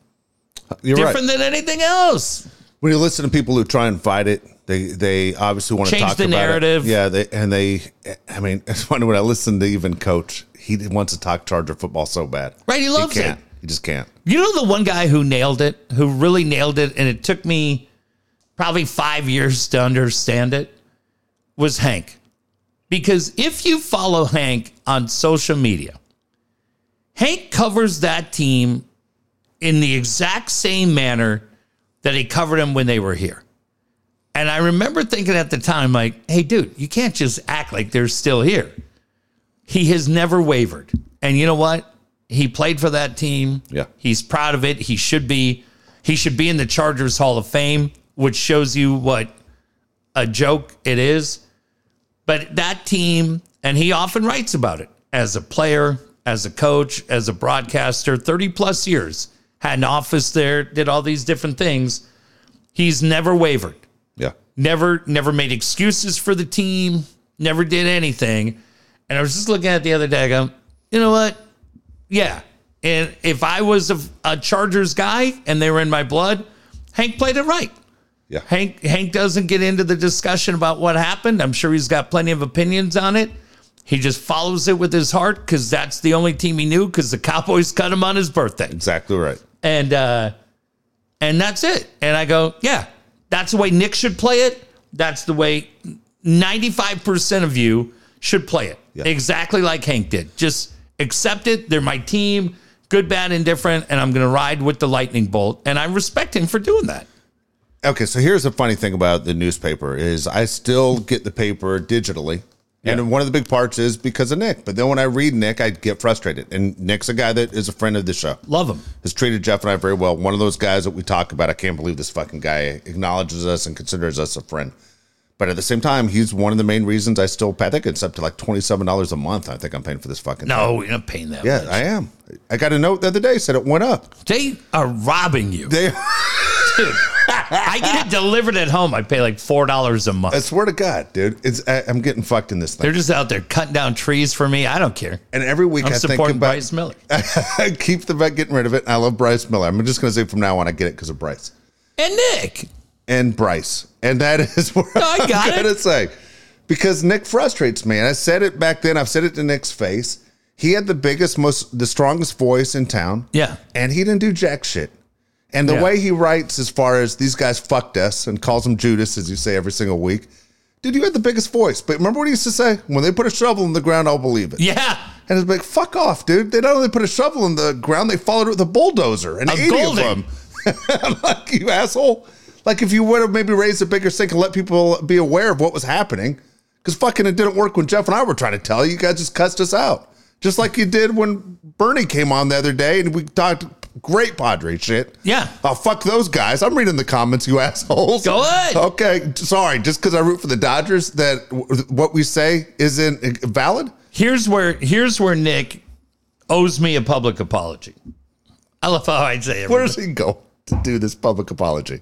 You're Different right. than anything else. When you listen to people who try and fight it, they they obviously want to Change talk the about narrative. It. Yeah, they and they. I mean, it's funny when I listen to even Coach. He wants to talk Charger football so bad. Right, he loves he it. can't. He just can't. You know the one guy who nailed it, who really nailed it, and it took me probably five years to understand it, was Hank. Because if you follow Hank on social media, Hank covers that team in the exact same manner that he covered them when they were here. And I remember thinking at the time, like, hey, dude, you can't just act like they're still here. He has never wavered. And you know what? He played for that team. Yeah. He's proud of it. He should be. He should be in the Chargers Hall of Fame, which shows you what a joke it is. But that team, and he often writes about it as a player, as a coach, as a broadcaster, 30 plus years, had an office there, did all these different things. He's never wavered. Never never made excuses for the team, never did anything. And I was just looking at it the other day, I go, you know what? Yeah. And if I was a, a Chargers guy and they were in my blood, Hank played it right. Yeah. Hank Hank doesn't get into the discussion about what happened. I'm sure he's got plenty of opinions on it. He just follows it with his heart because that's the only team he knew because the Cowboys cut him on his birthday Exactly right. and uh and that's it and i go yeah that's the way nick should play it. That's the way 95% of you should play it. Yeah. exactly like hank did. Just accept it. They're my team. Good bad indifferent and i'm gonna ride with the lightning bolt and i respect him for doing that. Okay, so here's the funny thing about the newspaper is I still get the paper digitally. And one of the big parts is because of Nick. But then when I read Nick, I get frustrated. And Nick's a guy that is a friend of the show. love him Has treated Jeff and I very well. One of those guys that we talk about. I can't believe this fucking guy acknowledges us and considers us a friend. But at the same time, he's one of the main reasons I still pay. I think it's up to like twenty seven dollars a month. I think I'm paying for this fucking. thing. no you're not paying that Yeah, much. I am. I got a note the other day said it went up. they are robbing you They, dude i get it delivered at home i pay like four dollars a month I swear to God, dude, it's I, I'm getting fucked in this thing. They're just out there cutting down trees for me. I don't care. And every week I'm I think supporting about Bryce Miller. I keep the bet getting rid of it. I love Bryce Miller. I'm just going to say from now on, I get it because of Bryce And Nick. and Bryce, and that is what No, I got I'm it. going to say because Nick frustrates me. And I said it back then. I've said it to Nick's face. He had the biggest, most, the strongest voice in town. Yeah. and he didn't do jack shit. And the Yeah. way he writes, as far as these guys fucked us and calls them Judas, as you say every single week, dude, you had the biggest voice. But remember what he used to say? When they put a shovel in the ground, I'll believe it. Yeah. And it's like, fuck off, dude. They not only put a shovel in the ground, they followed it with a bulldozer and A 80 Golden. of them. I'm like, you asshole. Like, if you would have maybe raised a bigger stink and let people be aware of what was happening, because fucking it didn't work when Jeff and I were trying to tell you. You guys just cussed us out. Just like you did when Bernie came on the other day and we talked great Padre shit. Yeah. Oh, fuck those guys. I'm reading the comments, you assholes. Go ahead. Okay. Sorry. Just because I root for the Dodgers, that w- what we say isn't uh, valid? Here's where here's where Nick owes me a public apology. I love how I say it. Where does he go to do this public apology?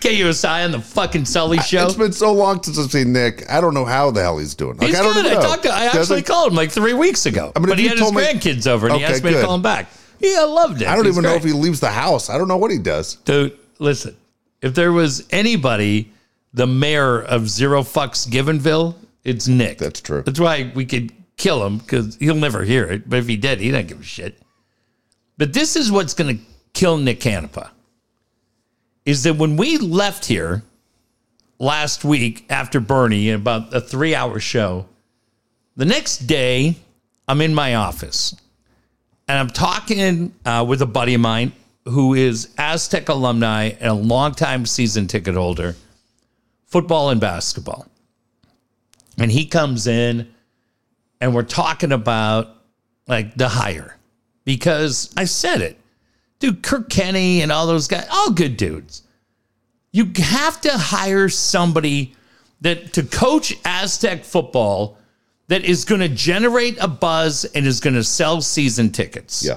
KUSI on the fucking Sully show. It's been so long since I've seen Nick. I don't know how the hell he's doing. Like, He's I don't good. I know. talked to. I actually called him like three weeks ago. I mean, but he had his me- grandkids over, and he asked me to call him back. Yeah, I loved it. I don't He's even know great. if he leaves the house. I don't know what he does. Dude, listen. If there was anybody, the mayor of Zero Fucks Givenville, It's Nick. That's true. That's why we could kill him because he'll never hear it. But if he did, he don't give a shit. But this is what's going to kill Nick Canepa. Is that when we left here last week after Bernie, about a three hour show, the next day I'm in my office and I'm talking uh, with a buddy of mine who is Aztec alumni and a longtime season ticket holder, football and basketball. And he comes in and we're talking about like the hire because I said it. Dude, Kirk Kenney and all those guys, all good dudes. You have to hire somebody that to coach Aztec football that is going to generate a buzz and is going to sell season tickets. Yeah.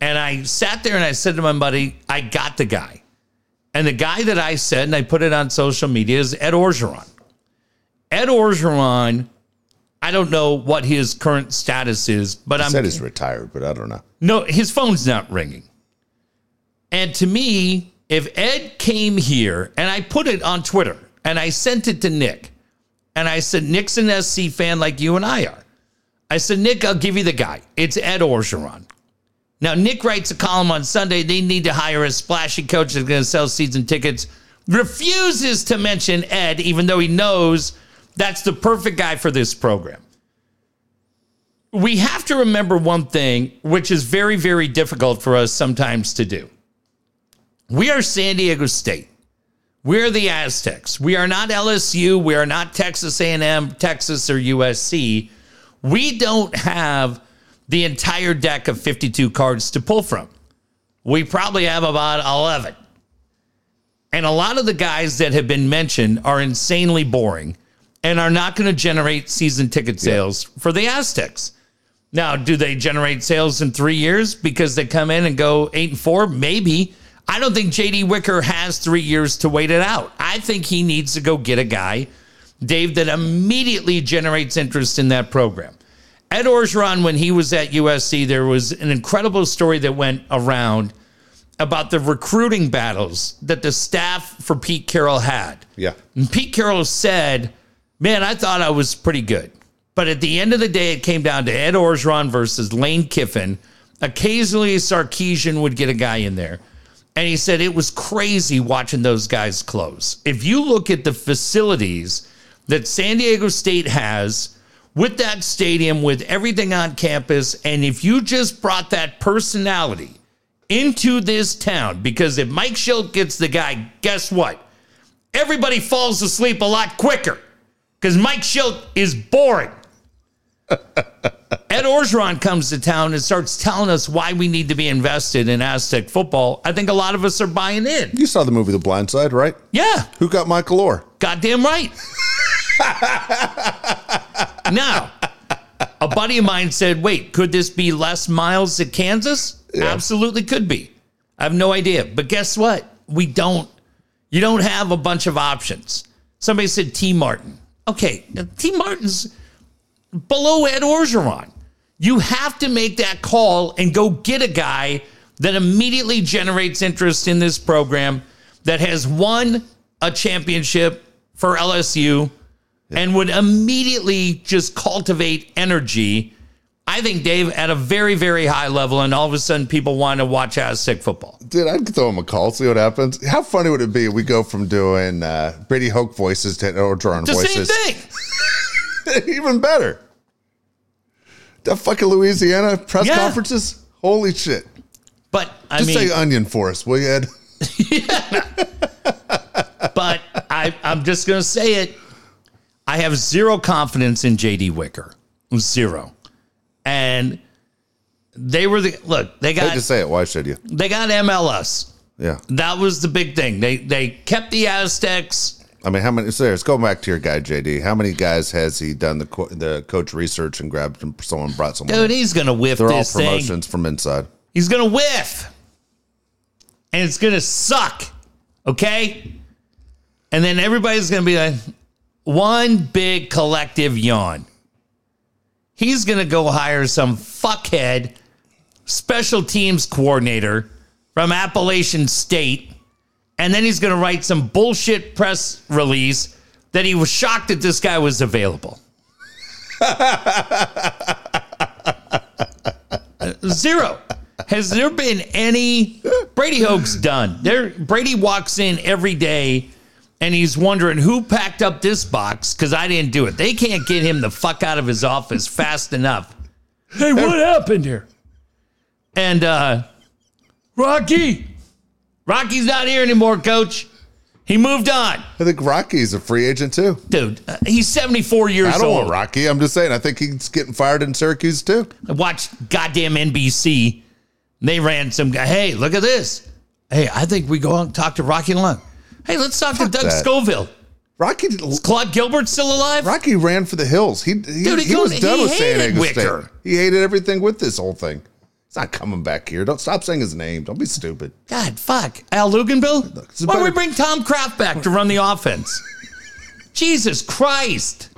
And I sat there and I said to my buddy, I got the guy. And the guy that I said, and I put it on social media, is Ed Orgeron. Ed Orgeron, I don't know what his current status is, but He I'm said he's retired, but I don't know. no, his phone's not ringing. And to me, if Ed came here and I put it on Twitter and I sent it to Nick and I said, Nick's an SC fan like you and I are. I said, Nick, I'll give you the guy. It's Ed Orgeron. Now, Nick writes a column on Sunday. They need to hire a splashy coach that's going to sell season tickets. Refuses to mention Ed, even though he knows that's the perfect guy for this program we have to remember one thing, which is very, very difficult for us sometimes to do. We are San Diego State. We're the Aztecs. We are not LSU. We are not Texas A&M, Texas, or USC. We don't have the entire deck of 52 cards to pull from. We probably have about 11. And a lot of the guys that have been mentioned are insanely boring and are not going to generate season ticket sales for the Aztecs. Now, do they generate sales in three years because they come in and go eight and four? Maybe. I don't think JD Wicker has three years to wait it out. I think he needs to go get a guy, Dave, that immediately generates interest in that program. Ed Orgeron, when he was at USC, there was an incredible story that went around about the recruiting battles that the staff for Pete Carroll had. Yeah. And Pete Carroll said, Man, I thought I was pretty good. But at the end of the day, it came down to Ed Orgeron versus Lane Kiffin. Occasionally, Sarkisian would get a guy in there. And he said it was crazy watching those guys close. If you look at the facilities that San Diego State has with that stadium, with everything on campus, and if you just brought that personality into this town, because if Mike Schilt gets the guy, guess what? Everybody falls asleep a lot quicker because Mike Schilt is boring. Ed Orgeron comes to town and starts telling us why we need to be invested in Aztec football. I think a lot of us are buying in. You saw the movie The Blind Side, right? Yeah, Who got Michael Oher? goddamn right. now, a buddy of mine said, wait, could this be Les Miles at Kansas? Absolutely could be. I have no idea. But guess what? We don't. You don't have a bunch of options. Somebody said Tee Martin. Okay, Tee Martin's below Ed Orgeron. You have to make that call and go get a guy that immediately generates interest in this program that has won a championship for LSU and would immediately just cultivate energy. I think Dave at a very, very high level, and all of a sudden people want to watch Aztec football. Dude, I'd throw him a call, see what happens. How funny would it be if we go from doing uh, Brady Hoke voices to Orgeron The voices? same thing. Even better. That fucking Louisiana press Yeah. conferences? Holy shit. But I Just mean, say onion for us, will you, Ed? but I, I'm just going to say it. I have zero confidence in JD Wicker. Zero. And they were the look, they got to say it. Why should you? they got MLS. Yeah. That was the big thing. They they kept the Aztecs. I mean, how many? So let's go back to your guy, JD. How many guys has he done the co- the coach research and grabbed someone brought someone? Dude, in? he's gonna whiff They're all this thing. promotions from inside. He's gonna whiff. And it's gonna suck. Okay? And then everybody's gonna be like, one big collective yawn. He's gonna go hire some fuckhead special teams coordinator from Appalachian State, and then he's gonna write some bullshit press release that he was shocked that this guy was available. Zero. Has there been any Brady hoax done? There Brady walks in every day and he's wondering who packed up this box because I didn't do it. They can't get him the fuck out of his office fast enough. Hey, what happened here? And uh Rocky. Rocky's not here anymore, coach. He moved on. I think Rocky's a free agent too. Dude, uh, he's 74 years old. I don't old. want Rocky. I'm just saying. I think he's getting fired in Syracuse too. I watched goddamn NBC. They ran some guy. Hey, look at this. Hey, I think we go out and talk to Rocky Long. Hey, let's talk to Doug that. Scovil. Rocky. Claude Gilbert still alive? Rocky ran for the hills. He he, Dude, he he was done he with San Diego Wicker. State. He hated everything with this whole thing. Not coming back here. Don't stop saying his name. Don't be stupid. God, fuck. Al Luginbill? a Why don't we better- bring Tom Craft back to run the offense? Jesus Christ.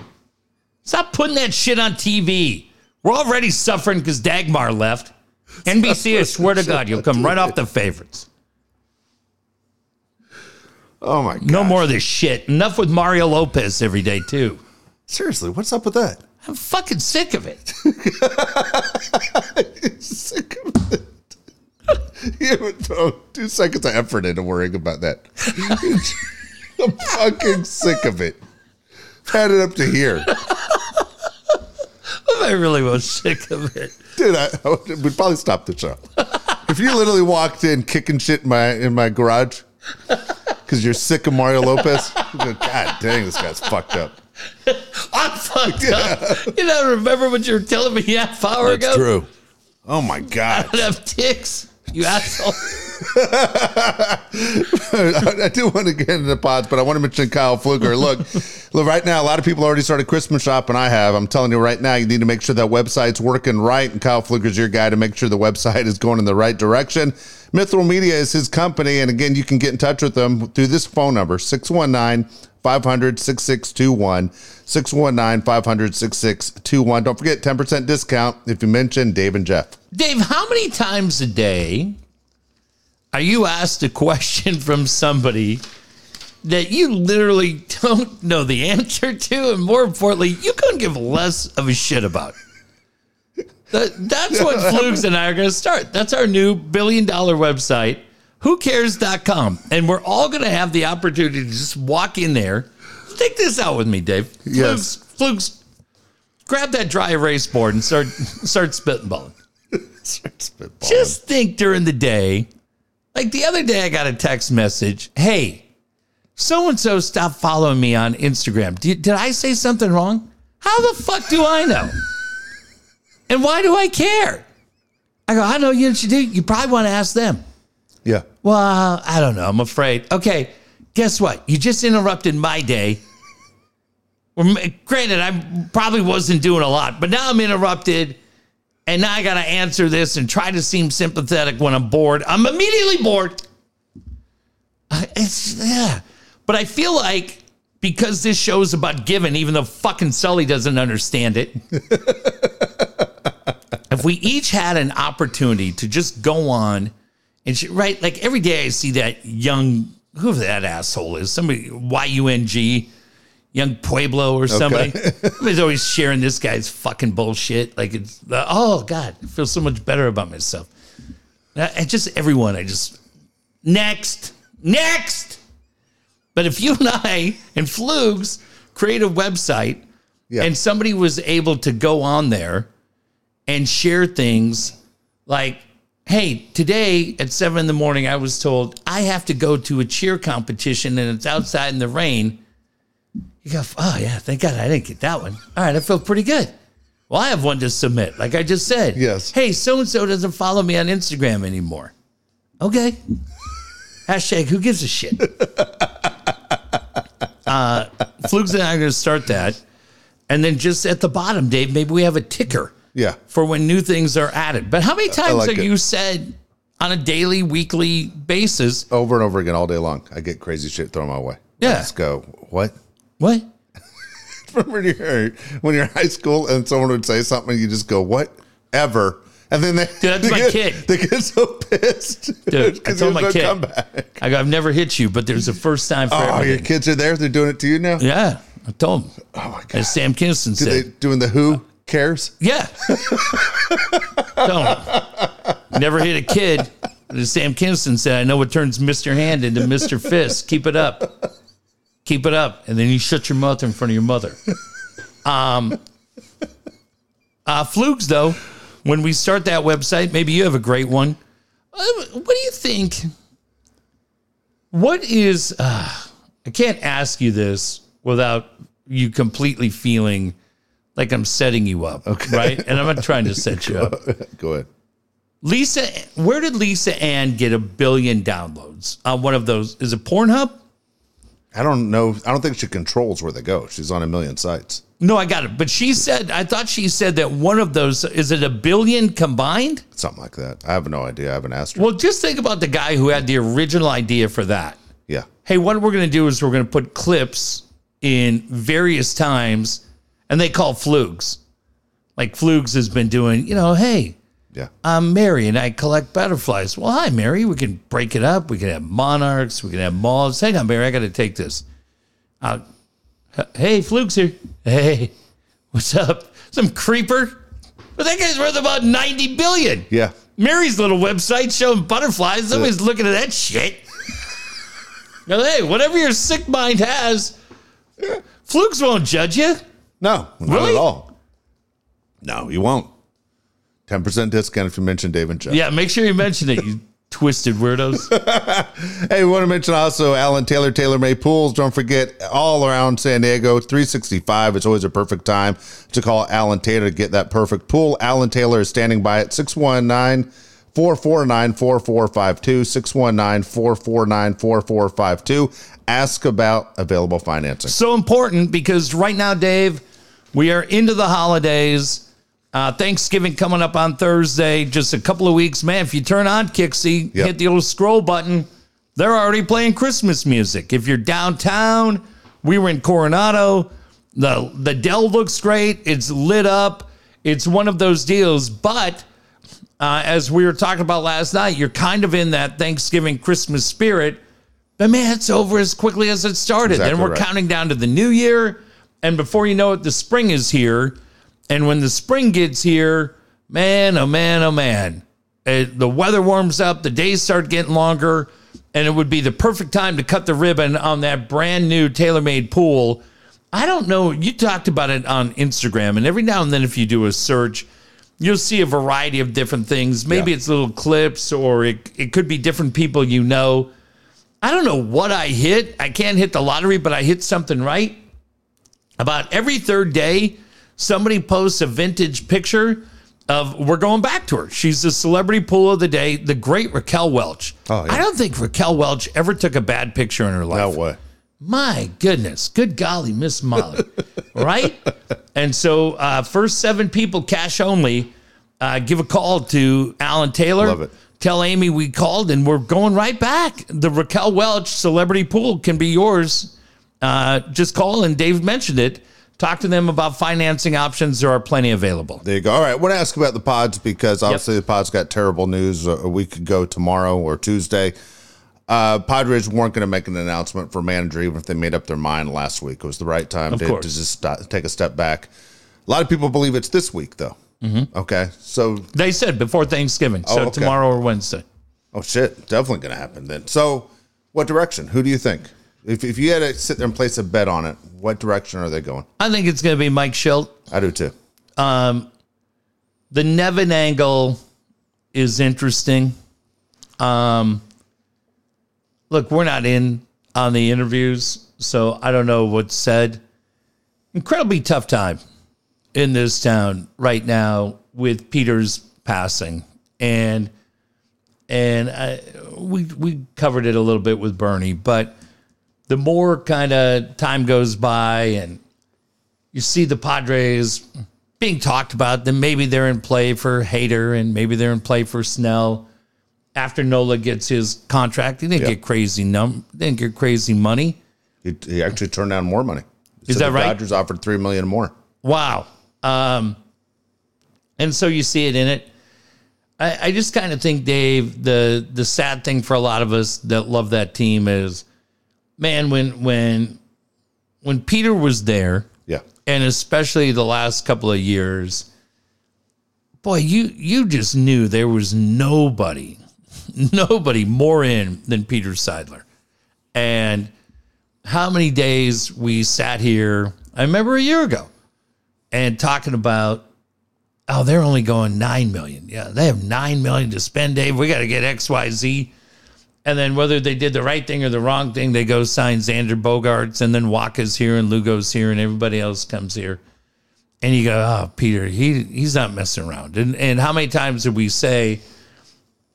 Stop putting that shit on TV. We're already suffering because Dagmar left. NBC, I swear to God, you'll come right off the favorites. Oh my god. No more of this shit. Enough with Mario Lopez every day, too. Seriously, what's up with that? I'm fucking sick of it. Sick of it. You haven't two seconds of effort into worrying about that. I'm fucking sick of it. Had it up to here. I really was sick of it. Dude, I, I would we'd probably stop the show. If you literally walked in kicking shit in my in my garage because you're sick of Mario Lopez, you'd go, God dang, this guy's fucked up. I'm fucked up. You don't remember what you were telling me half hour ago? That's true. Oh my God. I have ticks, you asshole. I do want to get into the pods, but I want to mention Kyle Fluker. Look, look, right now, a lot of people already started Christmas shopping. I have. I'm telling you right now, you need to make sure that website's working right. And Kyle Fluker's your guy to make sure the website is going in the right direction. Mithril Media is his company. And again, you can get in touch with them through this phone number 619 500 6621. 619 500 6621. Don't forget 10% discount if you mention Dave and Jeff. Dave, how many times a day are you asked a question from somebody that you literally don't know the answer to? And more importantly, you couldn't give less of a shit about. That, that's what Flugs and I are going to start. That's our new billion dollar website, whocares.com. And we're all going to have the opportunity to just walk in there. Take this out with me, Dave. Yes. Flugs, grab that dry erase board and start, start spitballing. Just think during the day. Like the other day, I got a text message. Hey, so and so stopped following me on Instagram. Did, did I say something wrong? How the fuck do I know? And why do I care? I go, I know you should do. You probably want to ask them. Well, I don't know. I'm afraid. Okay, guess what? You just interrupted my day. Granted, I probably wasn't doing a lot, but now I'm interrupted, and now I got to answer this and try to seem sympathetic when I'm bored. I'm immediately bored. It's yeah, but I feel like because this show is about giving, even though fucking Sully doesn't understand it. if we each had an opportunity to just go on and sh- right, like every day I see that young who that asshole is, somebody Y U N G, young Pueblo or somebody. Somebody's always sharing this guy's fucking bullshit. Like it's uh, oh god, I feel so much better about myself. Uh, And just everyone, I just next, next. But if you and I and Flugs create a website Yeah. and somebody was able to go on there and share things like, hey, today at seven in the morning, I was told I have to go to a cheer competition and it's outside in the rain. You go, oh, yeah, thank God I didn't get that one. All right, I feel pretty good. Well, I have one to submit, like I just said. Yes. Hey, so and so doesn't follow me on Instagram anymore. Okay. Hashtag who gives a shit? uh, Flugs and I are going to start that. And then just at the bottom, Dave, maybe we have a ticker Yeah. for when new things are added. But how many times like have it. you said on a daily, weekly basis, Over and over again all day long. I get crazy shit thrown my way. Yeah. Let's go. What? what? Remember when you're when you're in high school and someone would say something you just go, What? Ever. And then they, Dude, that's they my get, kid. They get so pissed. Dude, I told my no kid. comeback. I go, I've never hit you, but there's a first time for Oh, your kids are there? They're doing it to you now? Yeah. I told him. Oh my god! As Sam Kinison Do said. they doing the Who uh, cares? Yeah. Don't. Never hit a kid. As Sam Kinison said, I know what turns Mr. Hand into Mr. Fist. Keep it up. Keep it up. And then you shut your mouth in front of your mother. Um, uh, Flukes, though, when we start that website, maybe you have a great one. Uh, What do you think? What is, uh, I can't ask you this without you completely feeling like I'm setting you up, okay. right? And I'm not trying to set you up. Go ahead. Lisa, where did Lisa Ann get a billion downloads on one of those? Is it Pornhub? I don't know. I don't think she controls where they go. She's on a million sites. No, I got it. But she said, I thought she said that one of those, is it a billion combined? Something like that. I have no idea. I haven't asked her. Well, just think about the guy who had the original idea for that. Yeah. Hey, what we're going to do is we're going to put clips in various times, and they call Flugs. Like Flugs has been doing, you know, hey, Yeah. I'm Mary and I collect butterflies. Well, hi, Mary. We can break it up. We can have monarchs. We can have moths. Hang on, Mary. I got to take this. Uh, hey, Fluke's here. Hey, what's up? Some creeper? But that guy's worth about 90 billion. Yeah. Mary's little website showing butterflies. Nobody's looking at that shit. now, hey, whatever your sick mind has, Flukes won't judge you. No, not Really? at all. No, you won't. 10% discount if you mention Dave and Jeff. Yeah, make sure you mention it, you twisted weirdos. Hey, we want to mention also Alan Taylor, Taylor May Pools. Don't forget, all around San Diego, 365. It's always a perfect time to call Alan Taylor to get that perfect pool. Alan Taylor is standing by at 619 449 4452. 619 449 4452. Ask about available financing. so important because right now, Dave, we are into the holidays. Uh, Thanksgiving coming up on Thursday, just a couple of weeks. Man, if you turn on KyXy, Yep. hit the little scroll button, they're already playing Christmas music. If you're downtown, we were in Coronado. The the Del looks great. It's lit up. It's one of those deals. But uh, as we were talking about last night, you're kind of in that Thanksgiving Christmas spirit. But man, it's over as quickly as it started. Exactly then we're right. counting down to the new year. And before you know it, the spring is here. And when the spring gets here, man, oh man, oh man, it, the weather warms up, the days start getting longer, and it would be the perfect time to cut the ribbon on that brand new TaylorMade pool. I don't know. You talked about it on Instagram, and every now and then, if you do a search, you'll see a variety of different things. Maybe Yeah. it's little clips, or it, it could be different people you know. I don't know what I hit. I can't hit the lottery, but I hit something right. About every third day, somebody posts a vintage picture of we're going back to her. She's the celebrity pool of the day, the great Raquel Welch. Oh, yeah. I don't think Raquel Welch ever took a bad picture in her life. No way. My goodness. Good golly, Miss Molly. right? And so, uh, first seven people, cash only, uh, give a call to Alan Taylor. Love it. Tell Amy we called and we're going right back. The Raquel Welch celebrity pool can be yours. Uh, just call and Dave mentioned it. Talk to them about financing options. There are plenty available. There you go. All right. I want to ask about the pods because obviously the pods got terrible news a week ago tomorrow or Tuesday. Uh, Padres weren't going to make an announcement for manager even if they made up their mind last week. It was the right time to, to just stop, take a step back. A lot of people believe it's this week, though. Mm-hmm. Okay. So, They said before Thanksgiving. So Oh, okay. tomorrow or Wednesday. oh, shit. Definitely going to happen then. So, what direction? Who do you think? If, if you had to sit there and place a bet on it, what direction are they going? I think it's going to be Mike Shildt. I do too. the Nevin angle is interesting. Um, look, we're not in on the interviews, so I don't know what's said. Incredibly tough time in this town right now with Peter's passing, and and I, we we covered it a little bit with Bernie, but the more kind of time goes by and you see the Padres being talked about, then maybe they're in play for Hader and maybe they're in play for Snell. After Nola gets his contract, he didn't Yeah. get crazy num, didn't get crazy money. He, he actually turned down more money. Is said that right? Dodgers offered three million more. Wow. Um, and so you see it in it. I, I just kind of think, Dave, the the sad thing for a lot of us that love that team is, man, when when when Peter was there, Yeah. and especially the last couple of years, boy, you you just knew there was nobody, nobody more in than Peter Seidler. And how many days we sat here, I remember a year ago, and talking about, oh, they're only going nine million. Yeah, they have nine million to spend, Dave. We got to get XYZ. And then whether they did the right thing or the wrong thing, they go sign Xander Bogaerts, and then Wacha's here and Lugo's here, and everybody else comes here. And you go, oh, Peter, he he's not messing around. And and how many times did we say,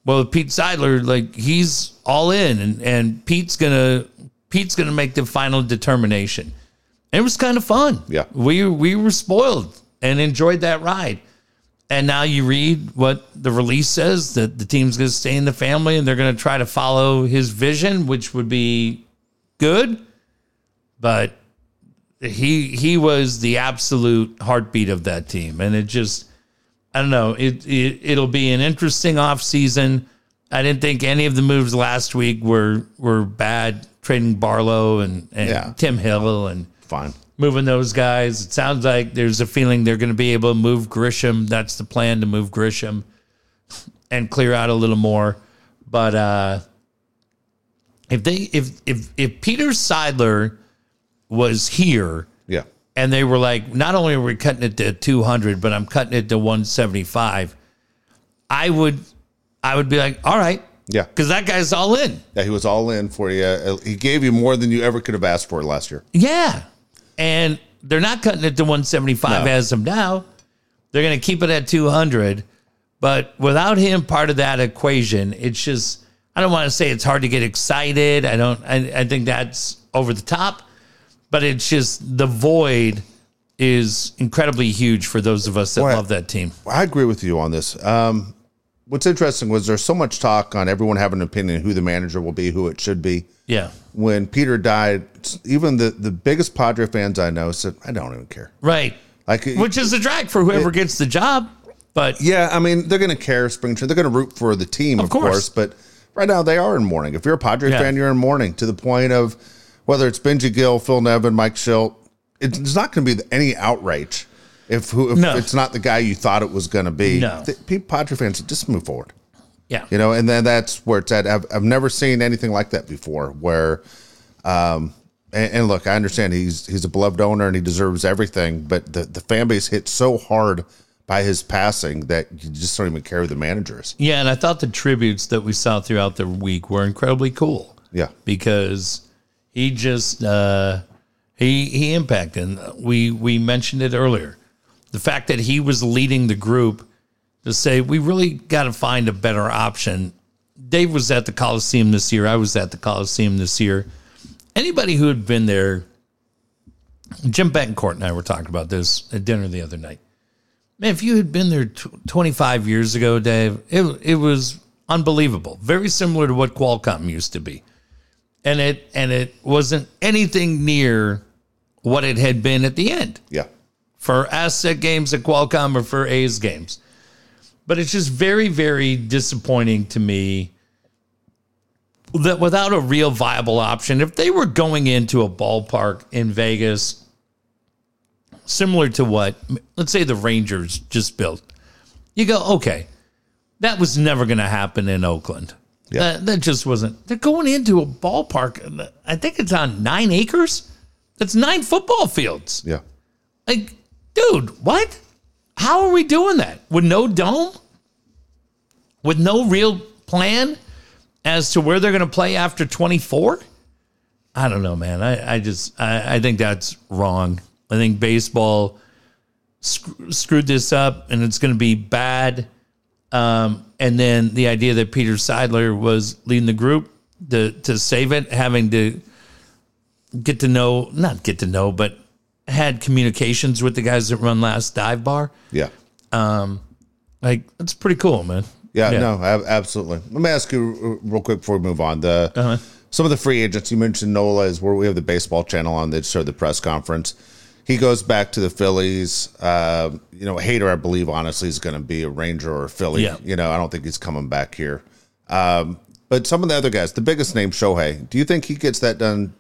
well, Pete Seidler, like he's all in, and and Pete's gonna Pete's gonna make the final determination. And it was kind of fun. Yeah. we we were spoiled and enjoyed that ride. And now you read what the release says that the team's going to stay in the family and they're going to try to follow his vision, which would be good. But he he was the absolute heartbeat of that team, and it just I don't know it, it it'll be an interesting off season. I didn't think any of the moves last week were were bad. Trading Barlow and, and Yeah. Tim Hill and Fine. Moving those guys. It sounds like there's a feeling they're going to be able to move Grisham. That's the plan to move Grisham and clear out a little more. But uh, if they if if if Peter Seidler was here Yeah. and they were like, not only are we cutting it to 200, but I'm cutting it to 175, I would I would be like, all right, Yeah. because that guy's all in. Yeah. He was all in for you. Uh, He gave you more than you ever could have asked for last year. Yeah. And they're not cutting it to 175 No. as of now. They're going to keep it at 200. But without him part of that equation, it's just, I don't want to say it's hard to get excited. I don't, I, I think that's over the top. But it's just the void is incredibly huge for those of us that Well, love that team. I agree with you on this. Um, what's interesting was there's so much talk on everyone having an opinion who the manager will be, who it should be. Yeah. When Peter died, even the, the biggest Padre fans I know said, I don't even care. Right. Like, Which is a drag for whoever gets the job. But yeah, I mean, they're going to care spring training. They're going to root for the team, of, course. course. But right now, they are in mourning. If you're a Padre Yeah. fan, you're in mourning to the point of whether it's Benji Gil, Phil Nevin, Mike Shildt. It's not going to be any outrage if, who, if No. it's not the guy you thought it was going to be. No. The, Padre fans, just move forward. Yeah. You know, and then that's where it's at. I've, I've never seen anything like that before. Where, um, and, and look, I understand he's he's a beloved owner and he deserves everything, but the the fan base hit so hard by his passing that you just don't even care who the manager is. Yeah. And I thought the tributes that we saw throughout the week were incredibly cool. Yeah, because he just uh, he he impacted. And we we mentioned it earlier. The fact that he was leading the group to say we really got to find a better option. Dave was at the Coliseum this year. I was at the Coliseum this year. Anybody who had been there, Jim Betancourt and I were talking about this at dinner the other night. Man, if you had been there tw 25 years ago, Dave, it, it was unbelievable. Very similar to what Qualcomm used to be and it and it wasn't anything near what it had been at the end yeah, for asset games at Qualcomm or for A's games. But it's just very, very disappointing to me that without a real viable option, if they were going into a ballpark in Vegas, similar to what, let's say, the Rangers just built, you go, okay, that was never going to happen in Oakland. Yeah. That, that just wasn't. They're going into a ballpark. I think it's on nine acres. That's nine football fields. yeah. Like, dude, what? How are we doing that with no dome? With no real plan as to where they're going to play after 24? I don't know, man. I, I just, I, I think that's wrong. I think baseball sc- screwed this up and it's going to be bad. Um, and then the idea that Peter Seidler was leading the group to, to save it, having to get to know, not get to know, but had communications with the guys that run Last Dive Bar. Yeah. Um, like, that's pretty cool, man. Yeah, no, ab- absolutely. Let me ask you real quick before we move on. The Uh-huh. some of the free agents you mentioned, Nola is where we have the baseball channel on. They showed the press conference. He goes back to the Phillies. Uh, you know, Hader, I believe, honestly, is going to be a Ranger or a Philly. Yeah. You know, I don't think he's coming back here. Um, but some of the other guys, the biggest name, Shohei. Do you think he gets that done?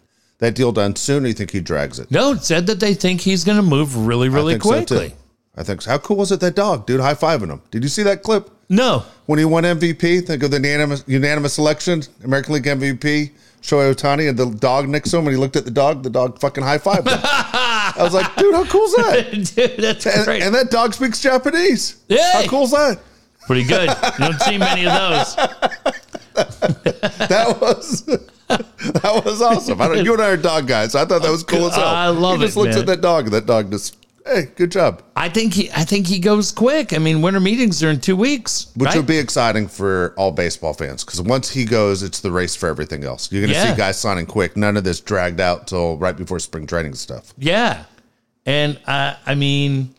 That deal done soon? Or you think he drags it? No, it said that they think he's going to move really, really I so, quickly. too. I think so. How cool was it that dog, dude? High fiving him. Did you see that clip no, when he won MVP? Think of the unanimous unanimous selection, American League MVP, Shohei Ohtani, and the dog next to him. When he looked at the dog, the dog fucking high fived him. I was like, dude, how cool is that? dude, that's And, great. and that dog speaks Japanese. Yay. How cool is that? Pretty good. You don't see many of those. That was that was awesome. I don't, you and I are dog guys. So I thought that was cool as hell. I love he just it, looks man. at that dog, that dog just, hey, good job. I think he. I think he goes quick. I mean, winter meetings are in two weeks, Which right? would be exciting for all baseball fans because once he goes, it's the race for everything else. You're going to Yeah. see guys signing quick. None of this dragged out till right before spring training stuff. yeah, and uh, I mean,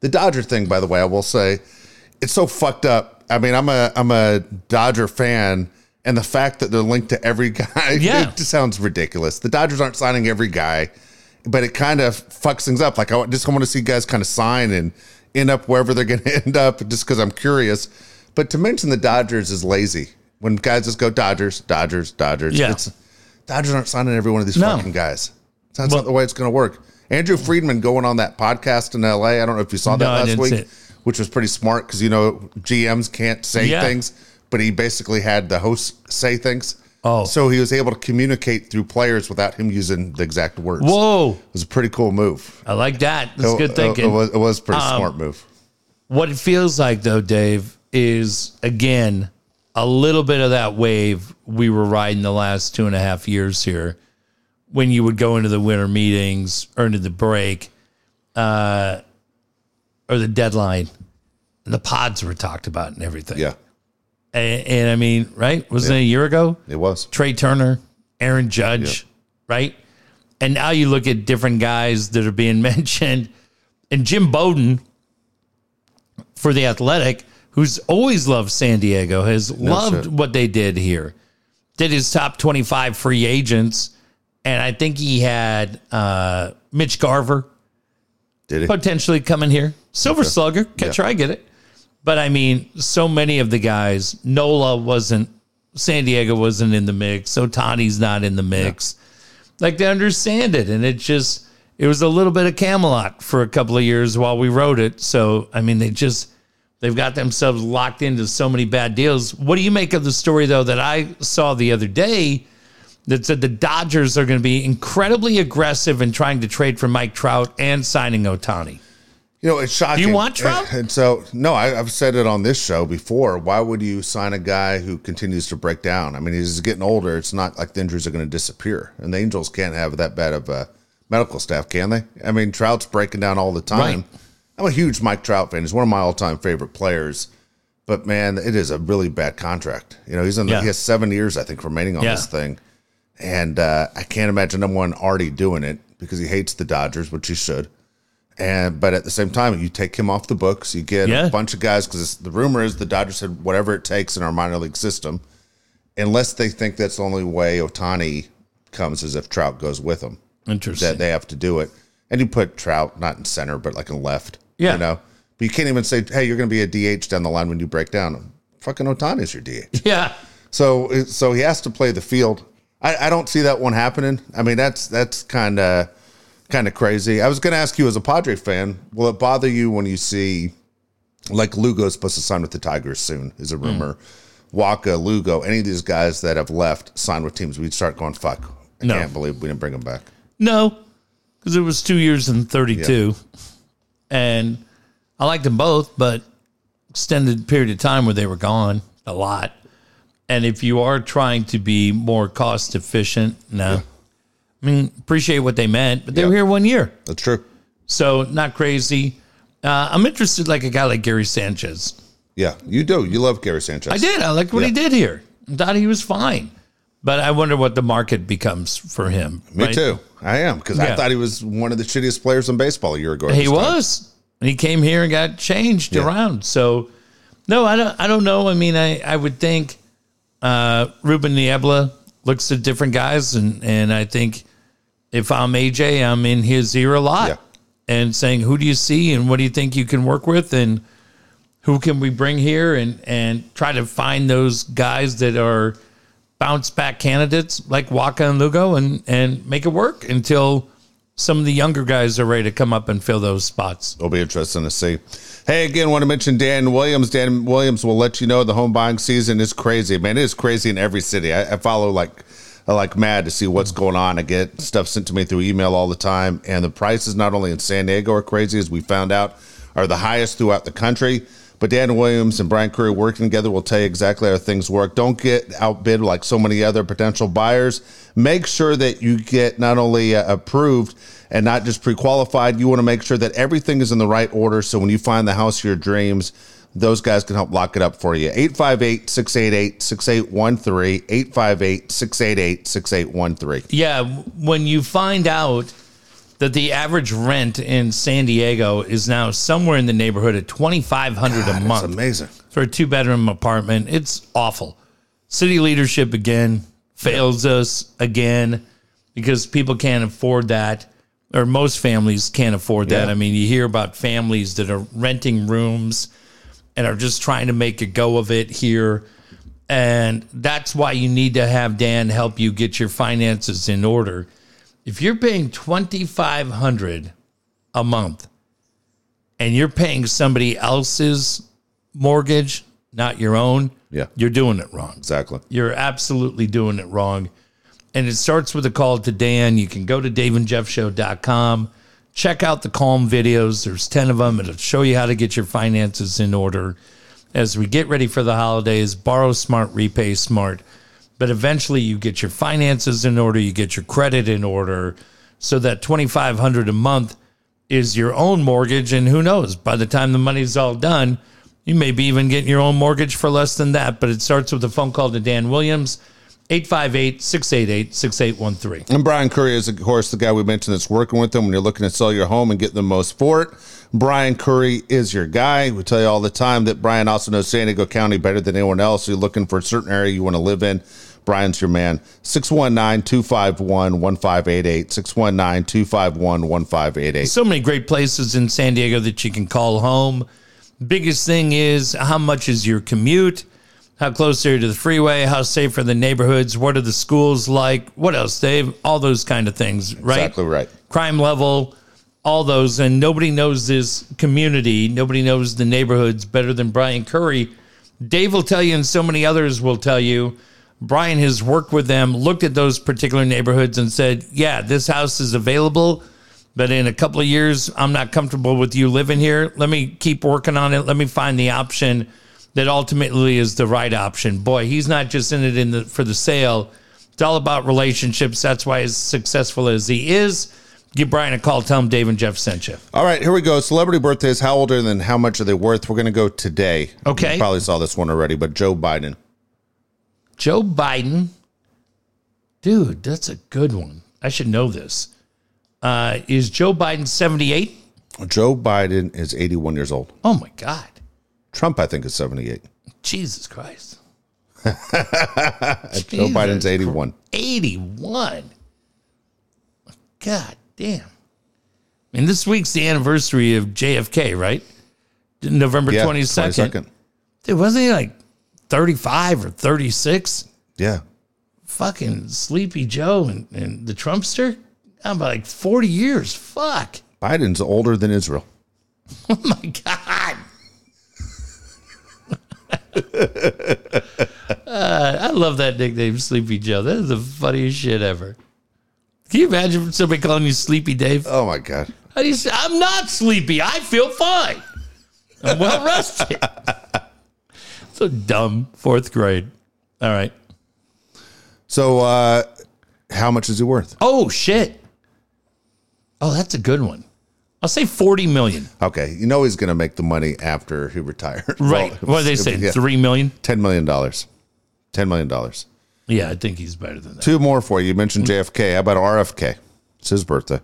The Dodger thing, by the way, I will say, it's so fucked up. I mean, I'm a I'm a Dodger fan, and the fact that they're linked to every guy, Yeah. it just sounds ridiculous. The Dodgers aren't signing every guy, but it kind of fucks things up. Like I just want to see guys kind of sign and end up wherever they're going to end up, just because I'm curious. But to mention the Dodgers is lazy. When guys just go Dodgers, Dodgers, Dodgers, Yeah. it's Dodgers aren't signing every one of these No. fucking guys. That's Well- not the way it's going to work. Andrew Friedman going on that podcast in LA. I don't know if you saw that No, last week which was pretty smart because you know GMs can't say Yeah. things, but he basically had the host say things. Oh. so he was able to communicate through players without him using the exact words. whoa, it was a pretty cool move. I like that. That's It- good thinking. It, was, it was a pretty Um, smart move. What it feels like, though, Dave, is again a little bit of that wave we were riding the last two and a half years here when you would go into the winter meetings or into the break uh, or the deadline and the pods were talked about and everything. Yeah, And, and I mean, right? Wasn't it a year ago? it was. Trea Turner, Aaron Judge, right? And now you look at different guys that are being mentioned, and Jim Bowden for the Athletic, who's always loved San Diego, has loved shit. what they did here. Did his top twenty-five free agents, and I think he had uh, Mitch Garver Did he? potentially coming here. Silver Slugger, catcher, I get it. But I mean, so many of the guys, Nola wasn't, San Diego wasn't in the mix, Ohtani's not in the mix. Like they understand it, and it just it was a little bit of Camelot for a couple of years while we wrote it. So I mean, they just they've got themselves locked into so many bad deals. What do you make of the story though that I saw the other day? That said the Dodgers are going to be incredibly aggressive in trying to trade for Mike Trout and signing Ohtani. You know, it's shocking. You want Trout? And, and so, no, I, I've said it on this show before. Why would you sign a guy who continues to break down? I mean, he's getting older. It's not like the injuries are going to disappear. And the Angels can't have that bad of a medical staff, can they? I mean, Trout's breaking down all the time. Right. I'm a huge Mike Trout fan. He's one of my all time favorite players. But man, it is a really bad contract. You know, he's in. Yeah. He has seven years, I think, remaining on Yeah. this thing, and uh, I can't imagine number one already doing it because he hates the Dodgers, which he should. And but at the same time, you take him off the books. You get Yeah. a bunch of guys because the rumor is the Dodgers said whatever it takes in our minor league system, unless they think that's the only way Ohtani comes is if Trout goes with him. Interesting. That they have to do it, and you put Trout not in center but like in left. Yeah. you know. But you can't even say, "Hey, you're going to be a DH down the line when you break down." Fucking Ohtani's your DH. yeah. So so he has to play the field. I, I don't see that one happening. I mean that's that's kind of kind of crazy. I was going to ask you as a Padre fan, will it bother you when you see like Lugo's supposed to sign with the Tigers soon? Is a rumor. Hmm. Wacha, Lugo, any of these guys that have left sign with teams, we'd start going fuck. I No. can't believe we didn't bring them back. No, because it was two years and 32. And I liked them both, but extended period of time where they were gone a lot. And if you are trying to be more cost efficient, no. I mean, appreciate what they meant, but they were here one year. That's true. So not crazy. Uh, I'm interested like a guy like Gary Sanchez. Yeah, you do. You love Gary Sanchez. I did. I liked what he did here. I thought he was fine. But I wonder what the market becomes for him. Me right? too. I am because Yeah. I thought he was one of the shittiest players in baseball a year ago. He was. And he came here and got changed Yeah. around. So no, I don't I don't know. I mean, I, I would think uh Ruben Niebla looks at different guys and and I think if I'm AJ, I'm in his ear a lot Yeah. and saying, Who do you see and what do you think you can work with and who can we bring here and and try to find those guys that are bounce back candidates like Wacha and Lugo and and make it work until some of the younger guys are ready to come up and fill those spots. It'll be interesting to see. Hey, again, want to mention Dan Williams. Dan Williams will let you know the home buying season is crazy. Man, it is crazy in every city. I, I follow like like mad to see what's going on. I get stuff sent to me through email all the time, and the prices not only in San Diego are crazy, as we found out, are the highest throughout the country. But Dan Williams and Brian Curry working together will tell you exactly how things work. Don't get outbid like so many other potential buyers. Make sure that you get not only uh, approved and not just pre-qualified. You want to make sure that everything is in the right order. So when you find the house of your dreams, those guys can help lock it up for you. 858 688 6813. 858 688 6813. Yeah, when you find out that the average rent in San Diego is now somewhere in the neighborhood of twenty five hundred a month. That's amazing. for a two bedroom apartment, it's awful. City leadership again fails us again because people can't afford that, or most families can't afford that. Yeah. I mean, you hear about families that are renting rooms and are just trying to make a go of it here. And that's why you need to have Dan help you get your finances in order. If you're paying 2500 a month and you're paying somebody else's mortgage, not your own, Yeah. you're doing it wrong. Exactly. You're absolutely doing it wrong. And it starts with a call to Dan. You can go to daveandjeffshow.com, check out the Calm videos. There's 10 of them. It'll show you how to get your finances in order. As we get ready for the holidays, borrow smart, repay smart. But eventually you get your finances in order, you get your credit in order so that 2500 a month is your own mortgage and who knows, by the time the money's all done, you may be even getting your own mortgage for less than that, but it starts with a phone call to Dan Williams, 858 688 6813. And Brian Curry is, of course, the guy we mentioned that's working with them when you're looking to sell your home and get the most for it. Brian Curry is your guy. We tell you all the time that Brian also knows San Diego County better than anyone else. So You're looking for a certain area you want to live in. Brian's your man. 619 251 1588. 619 251 1588. So many great places in San Diego that you can call home. Biggest thing is how much is your commute? How close are you to the freeway? How safe are the neighborhoods? What are the schools like? What else, Dave? All those kind of things, right? Exactly right. crime level, all those, and nobody knows this community. Nobody knows the neighborhoods better than Brian Curry. Dave will tell you, and so many others will tell you. Brian has worked with them, looked at those particular neighborhoods, and said, "Yeah, this house is available, but in a couple of years, I'm not comfortable with you living here. Let me keep working on it. Let me find the option that ultimately is the right option." Boy, he's not just in it in the for the sale. It's all about relationships. That's why he's successful as he is. Give Brian a call. Tell him Dave and Jeff sent you. All right, here we go. Celebrity birthdays. How old are they and how much are they worth? We're going to go today. Okay. You probably saw this one already, but Joe Biden. Joe Biden. Dude, that's a good one. I should know this. Uh, is Joe Biden 78? Joe Biden is 81 years old. Oh my God. Trump, I think, is 78. Jesus Christ. Joe Biden's 81. 81. God damn. And this week's the anniversary of JFK, right? November Yeah, 22nd. 22nd. Dude, wasn't he like 35 or 36? Yeah. Fucking Sleepy Joe and, and the Trumpster? I'm about like 40 years. Fuck. Biden's older than Israel. Oh my God. Uh, I love that nickname, Sleepy Joe. That is the funniest shit ever. Can you imagine somebody calling you Sleepy Dave? Oh, my God. How do you say, I'm not sleepy. I feel fine. I'm well rested. so dumb. Fourth grade. All right. So, uh, how much is it worth? Oh, shit. Oh, that's a good one. I'll say 40 million. Okay. You know he's going to make the money after he retired. Right. Well, what do they say? yeah, Three million? $10 million. $10 million. Yeah, I think he's better than that. Two more for you. You mentioned JFK. How about RFK? It's his birthday.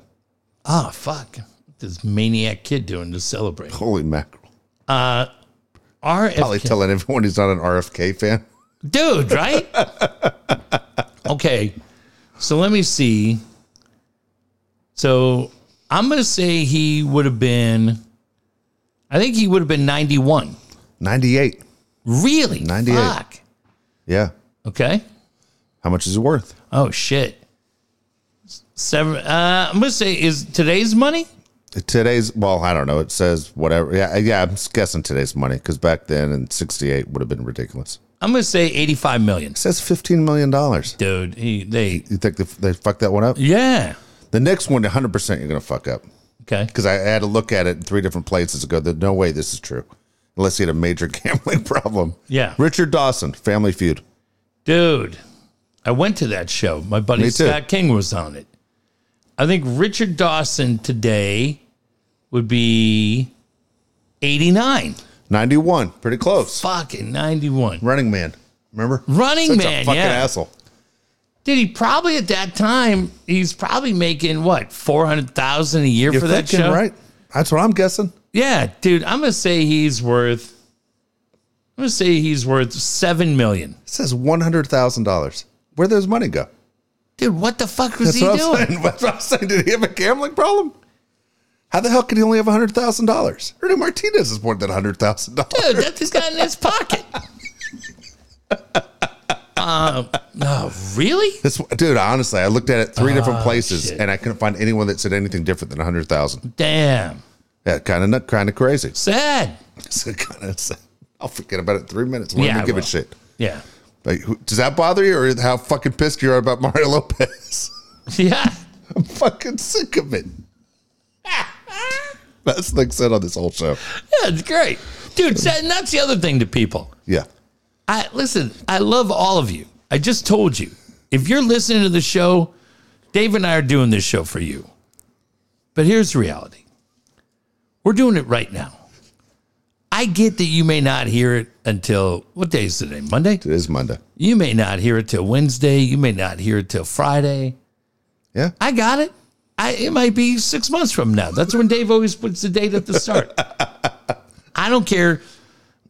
Oh, fuck. This maniac kid doing to celebrate? Holy mackerel. Uh, RFK. Probably telling everyone he's not an RFK fan. dude, right? okay. So let me see. So I'm going to say he would have been, I think he would have been 91. 98. Really? 98. Fuck. Yeah. Okay. How much is it worth? Oh shit. Seven. Uh, I'm gonna say is today's money. Today's well, I don't know. It says whatever. Yeah, yeah. I'm guessing today's money because back then in '68 would have been ridiculous. I'm gonna say 85 million. It says 15 million dollars. Dude, he they You think they, they fucked that one up? yeah. The next one, 100 percent, you're gonna fuck up Okay. because I had to look at it in three different places to go. There's no way this is true unless he had a major gambling problem. Yeah. Richard Dawson, Family Feud. Dude, I went to that show. My buddy Me too. Scott King was on it. I think Richard Dawson today would be 89. 91, pretty close. Fucking 91. Running Man, remember? Running Such Man, a fucking yeah. asshole. Did he probably at that time, he's probably making what, 400,000 a year You're for that thinking show? right. That's what I'm guessing. Yeah, dude, I'm going to say he's worth, I'm to say he's worth 7 million. It says one hundred thousand dollars. Where does money go? Dude, what the fuck was That's he what I'm doing? saying. That's what I'm saying. Did he have a gambling problem? How the hell could he only have hundred thousand dollars? Ernie Martinez is more than hundred thousand dollars, Dude, that's he's got in his pocket. uh, no, really? This dude, honestly, I looked at it three different places shit. and I couldn't find anyone that said anything different than a hundred thousand. Damn. Yeah, kind of kind of crazy. Sad. So kind of, I'll forget about it in three minutes. Yeah, I give will. a shit. Yeah. Like, who, does that bother you, or how fucking pissed you are about Mario Lopez? Yeah. I'm fucking sick of it. That's like said on this whole show. Yeah, it's great. Dude, sad- and that's the other thing to people. Yeah, I listen, I love all of you. I just told you. If you're listening to the show, Dave and I are doing this show for you. But here's the reality. We're doing it right now. I get that you may not hear it until what day is today? Monday? it is Monday. You may not hear it till Wednesday. You may not hear it till Friday. Yeah, I got it. I, it might be six months from now. That's when Dave always puts the date at the start. I don't care.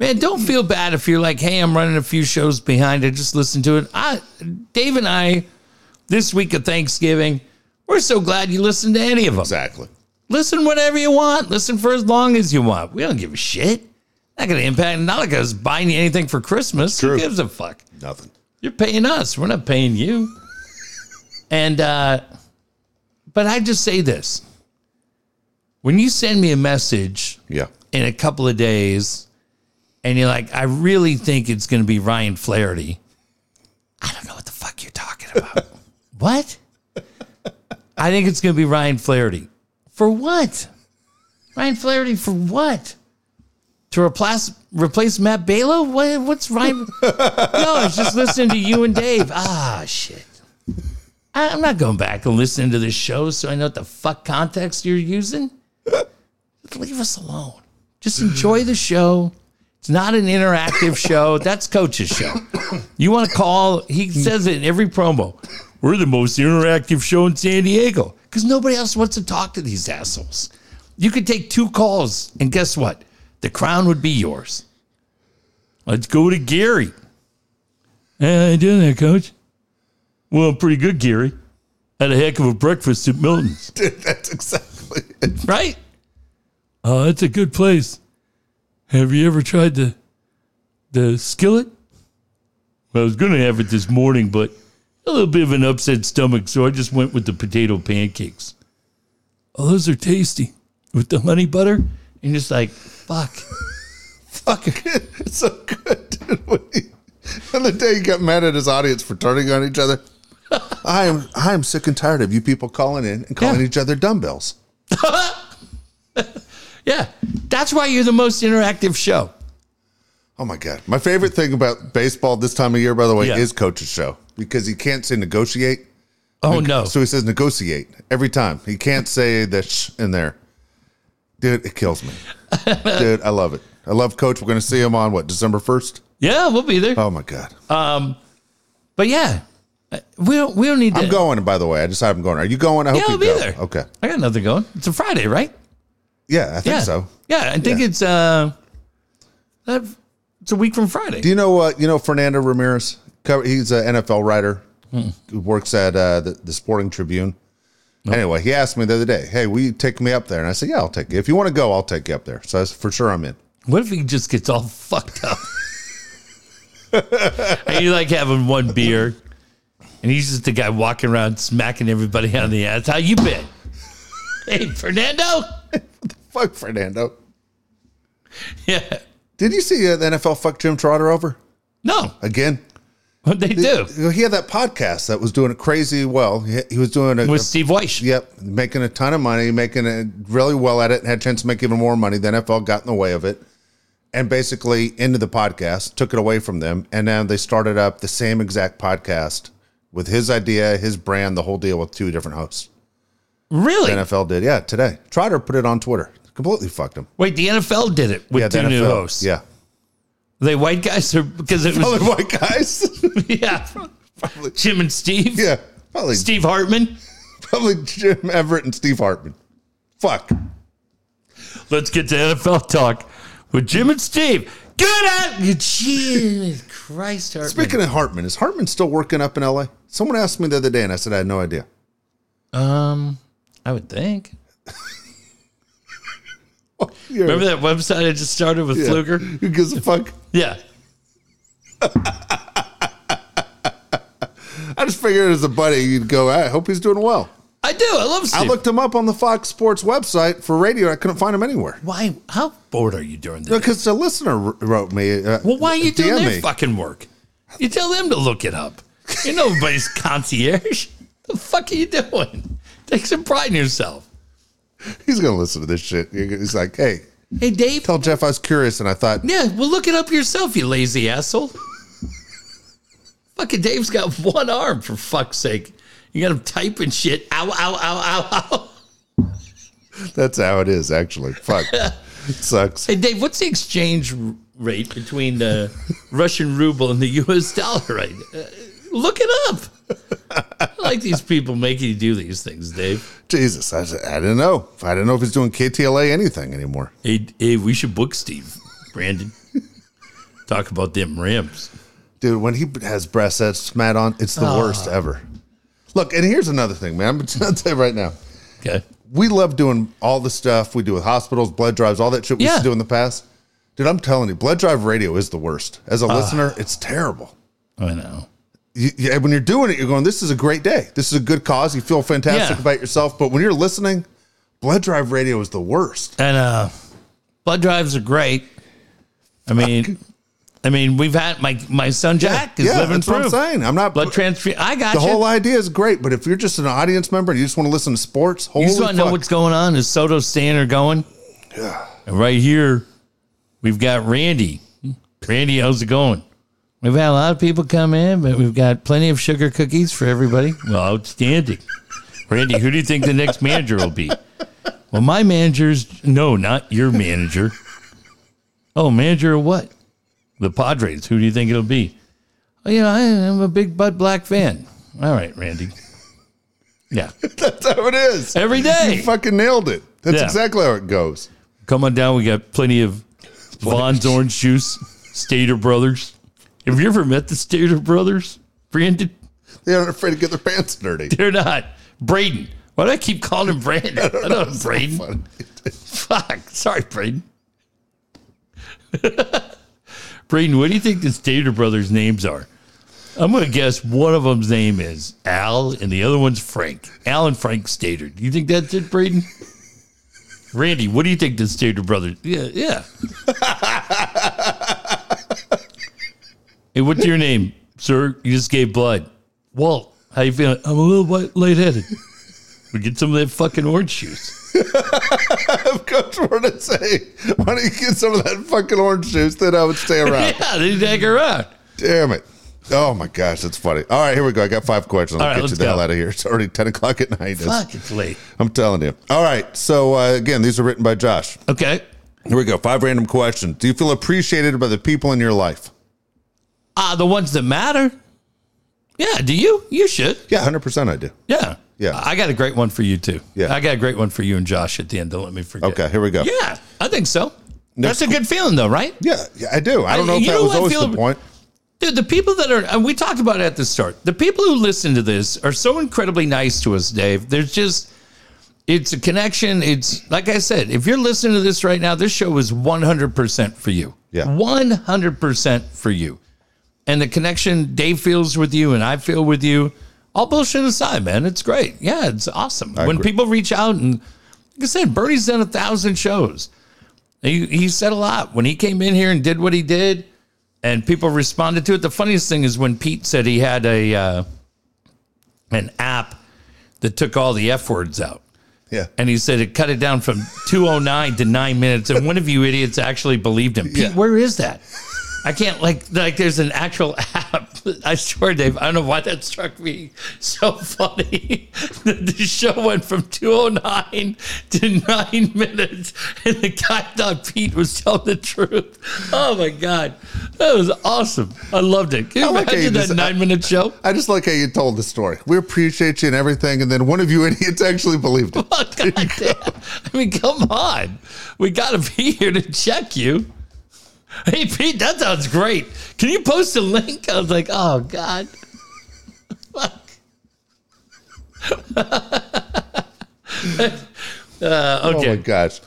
Man, don't feel bad if you're like, hey, I'm running a few shows behind. I just listen to it. I, Dave and I, this week of Thanksgiving, we're so glad you listened to any of them. exactly. Listen whenever you want. Listen for as long as you want. We don't give a shit. Not going to impact. Not like I was buying you anything for Christmas. True. Who gives a fuck? Nothing. You're paying us. We're not paying you. And uh but I just say this. When you send me a message Yeah, in a couple of days and you're like, I really think it's gonna be Ryan Flaherty. I don't know what the fuck you're talking about. what? I think it's gonna be Ryan Flaherty. For what? Ryan Flaherty for what? To replace replace Matt Balo? What, what's Ryan? no, I was just listening to you and Dave. Ah, shit. I, I'm not going back and listening to this show so I know what the fuck context you're using. Leave us alone. Just enjoy the show. It's not an interactive show. That's Coach's show. You want to call? He says it in every promo. We're the most interactive show in San Diego because nobody else wants to talk to these assholes. You could take two calls, and guess what? The crown would be yours. Let's go to Gary. Hey, how you doing there, Coach? Well, I'm pretty good, Gary. Had a heck of a breakfast at Milton's. dude, that's exactly it. Right? Oh, it's a good place. Have you ever tried the the skillet? Well, I was going to have it this morning, but a little bit of an upset stomach, so I just went with the potato pancakes. Oh, those are tasty with the honey butter. And just like, fuck, fuck. It's so good. Dude. When he- The day, he got mad at his audience for turning on each other. I am I am sick and tired of you people calling in and calling Yeah. each other dumbbells. Yeah, that's why you're the most interactive show. Oh my god! My favorite thing about baseball this time of year, by the way, Yeah. is coach's show because he can't say negotiate. Oh no, So he says negotiate every time. He can't say the sh in there. Dude, it kills me. Dude, I love it. I love Coach. We're going to see him on what December first. yeah, we'll be there. Oh my god! But yeah, uh, we don't we don't need to. I'm going. By the way, I decided I'm going. Are you going? I hope Yeah, you I'll be go. there. Okay. I got nothing going. It's a Friday, right? Yeah, I think Yeah. so. Yeah, I think Yeah. it's uh, it's a week from Friday. Do you know uh, you know Fernando Ramirez? He's an NFL writer Hmm. who works at uh, the, the Sporting Tribune. Anyway, he asked me the other day, "Hey, will you take me up there?" And I said, "Yeah, I'll take you. If you want to go, I'll take you up there." So I said, for sure, I'm in. What if he just gets all fucked up? and you like having one beer, and he's just the guy walking around smacking everybody on the ass. How you been? Hey, Fernando. Fuck Fernando. Yeah. Did you see uh, the NFL fuck Jim Trotter over No, again? what they do He had that podcast that was doing it crazy well. He, he was doing it with Steve Wyche. Yep, making a ton of money, making it really well at it, and had a chance to make even more money. The NFL got in the way of it, and basically into the podcast, took it away from them, and then they started up the same exact podcast with his idea, his brand, the whole deal with two different hosts. Really? The NFL did, yeah, today. Trotter put it on Twitter, completely fucked him. Wait, the NFL did it with Yeah, the two new hosts. yeah, Are they white guys or because it probably was white guys. yeah, Jim and Steve. yeah, probably Steve Hartman. probably Jim Everett and Steve Hartman. Fuck. Let's get to NFL talk with Jim and Steve. Good at Jesus Christ, Hartman. Speaking of Hartman, is Hartman still working up in L.A.? Someone asked me the other day, and I said I had no idea. um, I would think. Remember that website I just started with Yeah. Fluger? Who gives a fuck? Yeah. I just figured as a buddy, you'd go, I hope he's doing well. I do. I love Steve. I looked him up on the Fox Sports website for radio. I couldn't find him anywhere. why? How bored are you during this? Because a listener wrote me. Uh, Well, why are you doing DM their me. fucking work? You tell them to look it up. You're nobody's concierge. The fuck are you doing? Take some pride in yourself. He's to listen to this shit. He's like, hey, Hey, Dave. tell Jeff I was curious. And I thought, Yeah, well, look it up yourself, you lazy asshole. Fucking Dave's got one arm, for fuck's sake. You got him typing shit. Ow, ow, ow, ow, ow. that's how it is, actually. Fuck. it sucks. Hey, Dave, what's the exchange rate between the Russian ruble and the U.S. dollar right? Uh, look it up. I like these people making you do these things, Dave. Jesus, I, I didn't know. I didn't know if he's doing KTLA anything anymore. Hey, hey, we should book Steve, Brandon. Talk about them Rams. Dude, when he has breast that's Matt on, it's the worst ever. Look, and here's another thing, man. I'm going to tell you right now. Okay. we love doing all the stuff we do with hospitals, blood drives, all that shit we used to do in the past. Dude, I'm telling you, blood drive radio is the worst. As a Ah. listener, it's terrible. I know. You, you- when you're doing it, you're going, "This is a great day. This is a good cause. You feel fantastic Yeah. about yourself." But when you're listening, blood drive radio is the worst. And uh, blood drives are great. I mean, I mean, we've had my my son Jack is yeah, living that's what I'm proof. saying. I'm not. Blood transfusion. I got the you. whole idea is great, but if you're just an audience member and you just want to listen to sports, holy you just want to know fuck. what's going on? Is Soto staying or going? Yeah. And right here, we've got Randy. Randy, how's it going? We've had a lot of people come in, but we've got plenty of sugar cookies for everybody. Well, outstanding. Randy, who do you think the next manager will be? Well, my manager's no, not your manager. Oh, manager of what? The Padres. Who do you think it'll be? Oh, you know, I am a big Bud Black fan. All right, Randy. Yeah, That's how it is. every day. You fucking nailed it. That's Yeah. exactly how it goes. Come on down. We got plenty of Vons orange juice, Stater Brothers. Have you ever met the Stater Brothers, Brandon? They aren't afraid to get their pants dirty. They're not. Braden. Why do I keep calling him Brandon? I don't know him, Braden. Funny. Fuck. Sorry, Braden. Braden, what do you think the Stater Brothers' names are? I'm going to guess one of them's name is Al and the other one's Frank. Al and Frank Stater. Do you think that's it, Braden? Randy, what do you think the Stater Brothers? Yeah, yeah. hey, what's your name, sir? You just gave blood. Walt, how you feeling? I'm a little white, lightheaded. We get some of that fucking orange juice. Coach wanted to say, why don't you get some of that fucking orange juice? Then I would stay around. Yeah, they take around. Damn it. Oh my gosh, that's funny. All right, here we go. I got five questions. I'll All right, get you let's the hell go. out of here. It's already 10 o'clock at night. It's- Fuck, it's late. I'm telling you. All right. So, uh, again, these are written by Josh. Okay. Here we go. Five random questions. Do you feel appreciated by the people in your life? Ah, the ones that matter. Yeah, do you? You should. Yeah, 100% I do. Yeah. Yeah. I got a great one for you too. Yeah. I got a great one for you and Josh at the end. Don't let me forget. Okay, here we go. Yeah, I think so. That's a good feeling though, right? Yeah, yeah, I do. I don't know if that know was always the point. Dude, the people that are, and we talked about it at the start, the people who listen to this are so incredibly nice to us, Dave. There's just, it's a connection. It's, like I said, if you're listening to this right now, this show is 100% for you. Yeah. 100% for you. And the connection Dave feels with you and I feel with you, all bullshit aside, man, it's great. Yeah, it's awesome. I when agree. people reach out and, like I said, Bernie's done a thousand shows. He, he said a lot when he came in here and did what he did, and people responded to it. The funniest thing is when Pete said he had a uh, an app that took all the f words out. Yeah. And he said it cut it down from 209 to nine minutes. And one of you idiots actually believed him. Pete, Yeah. where is that? I can't like like there's an actual app. I swear, Dave, I don't know why that struck me so funny. the, the show went from 209 to nine minutes, and the guy thought Pete was telling the truth. Oh my god. That was awesome. I loved it. Can you I like how you imagine that just- nine minute show? I just like how you told the story. We appreciate you and everything, and then one of you idiots actually believed it. God damn. I mean, come on. We got to be here to check you. Hey, Pete, that sounds great. Can you post a link? I was like, oh, God. Fuck. uh, Oh my okay. gosh!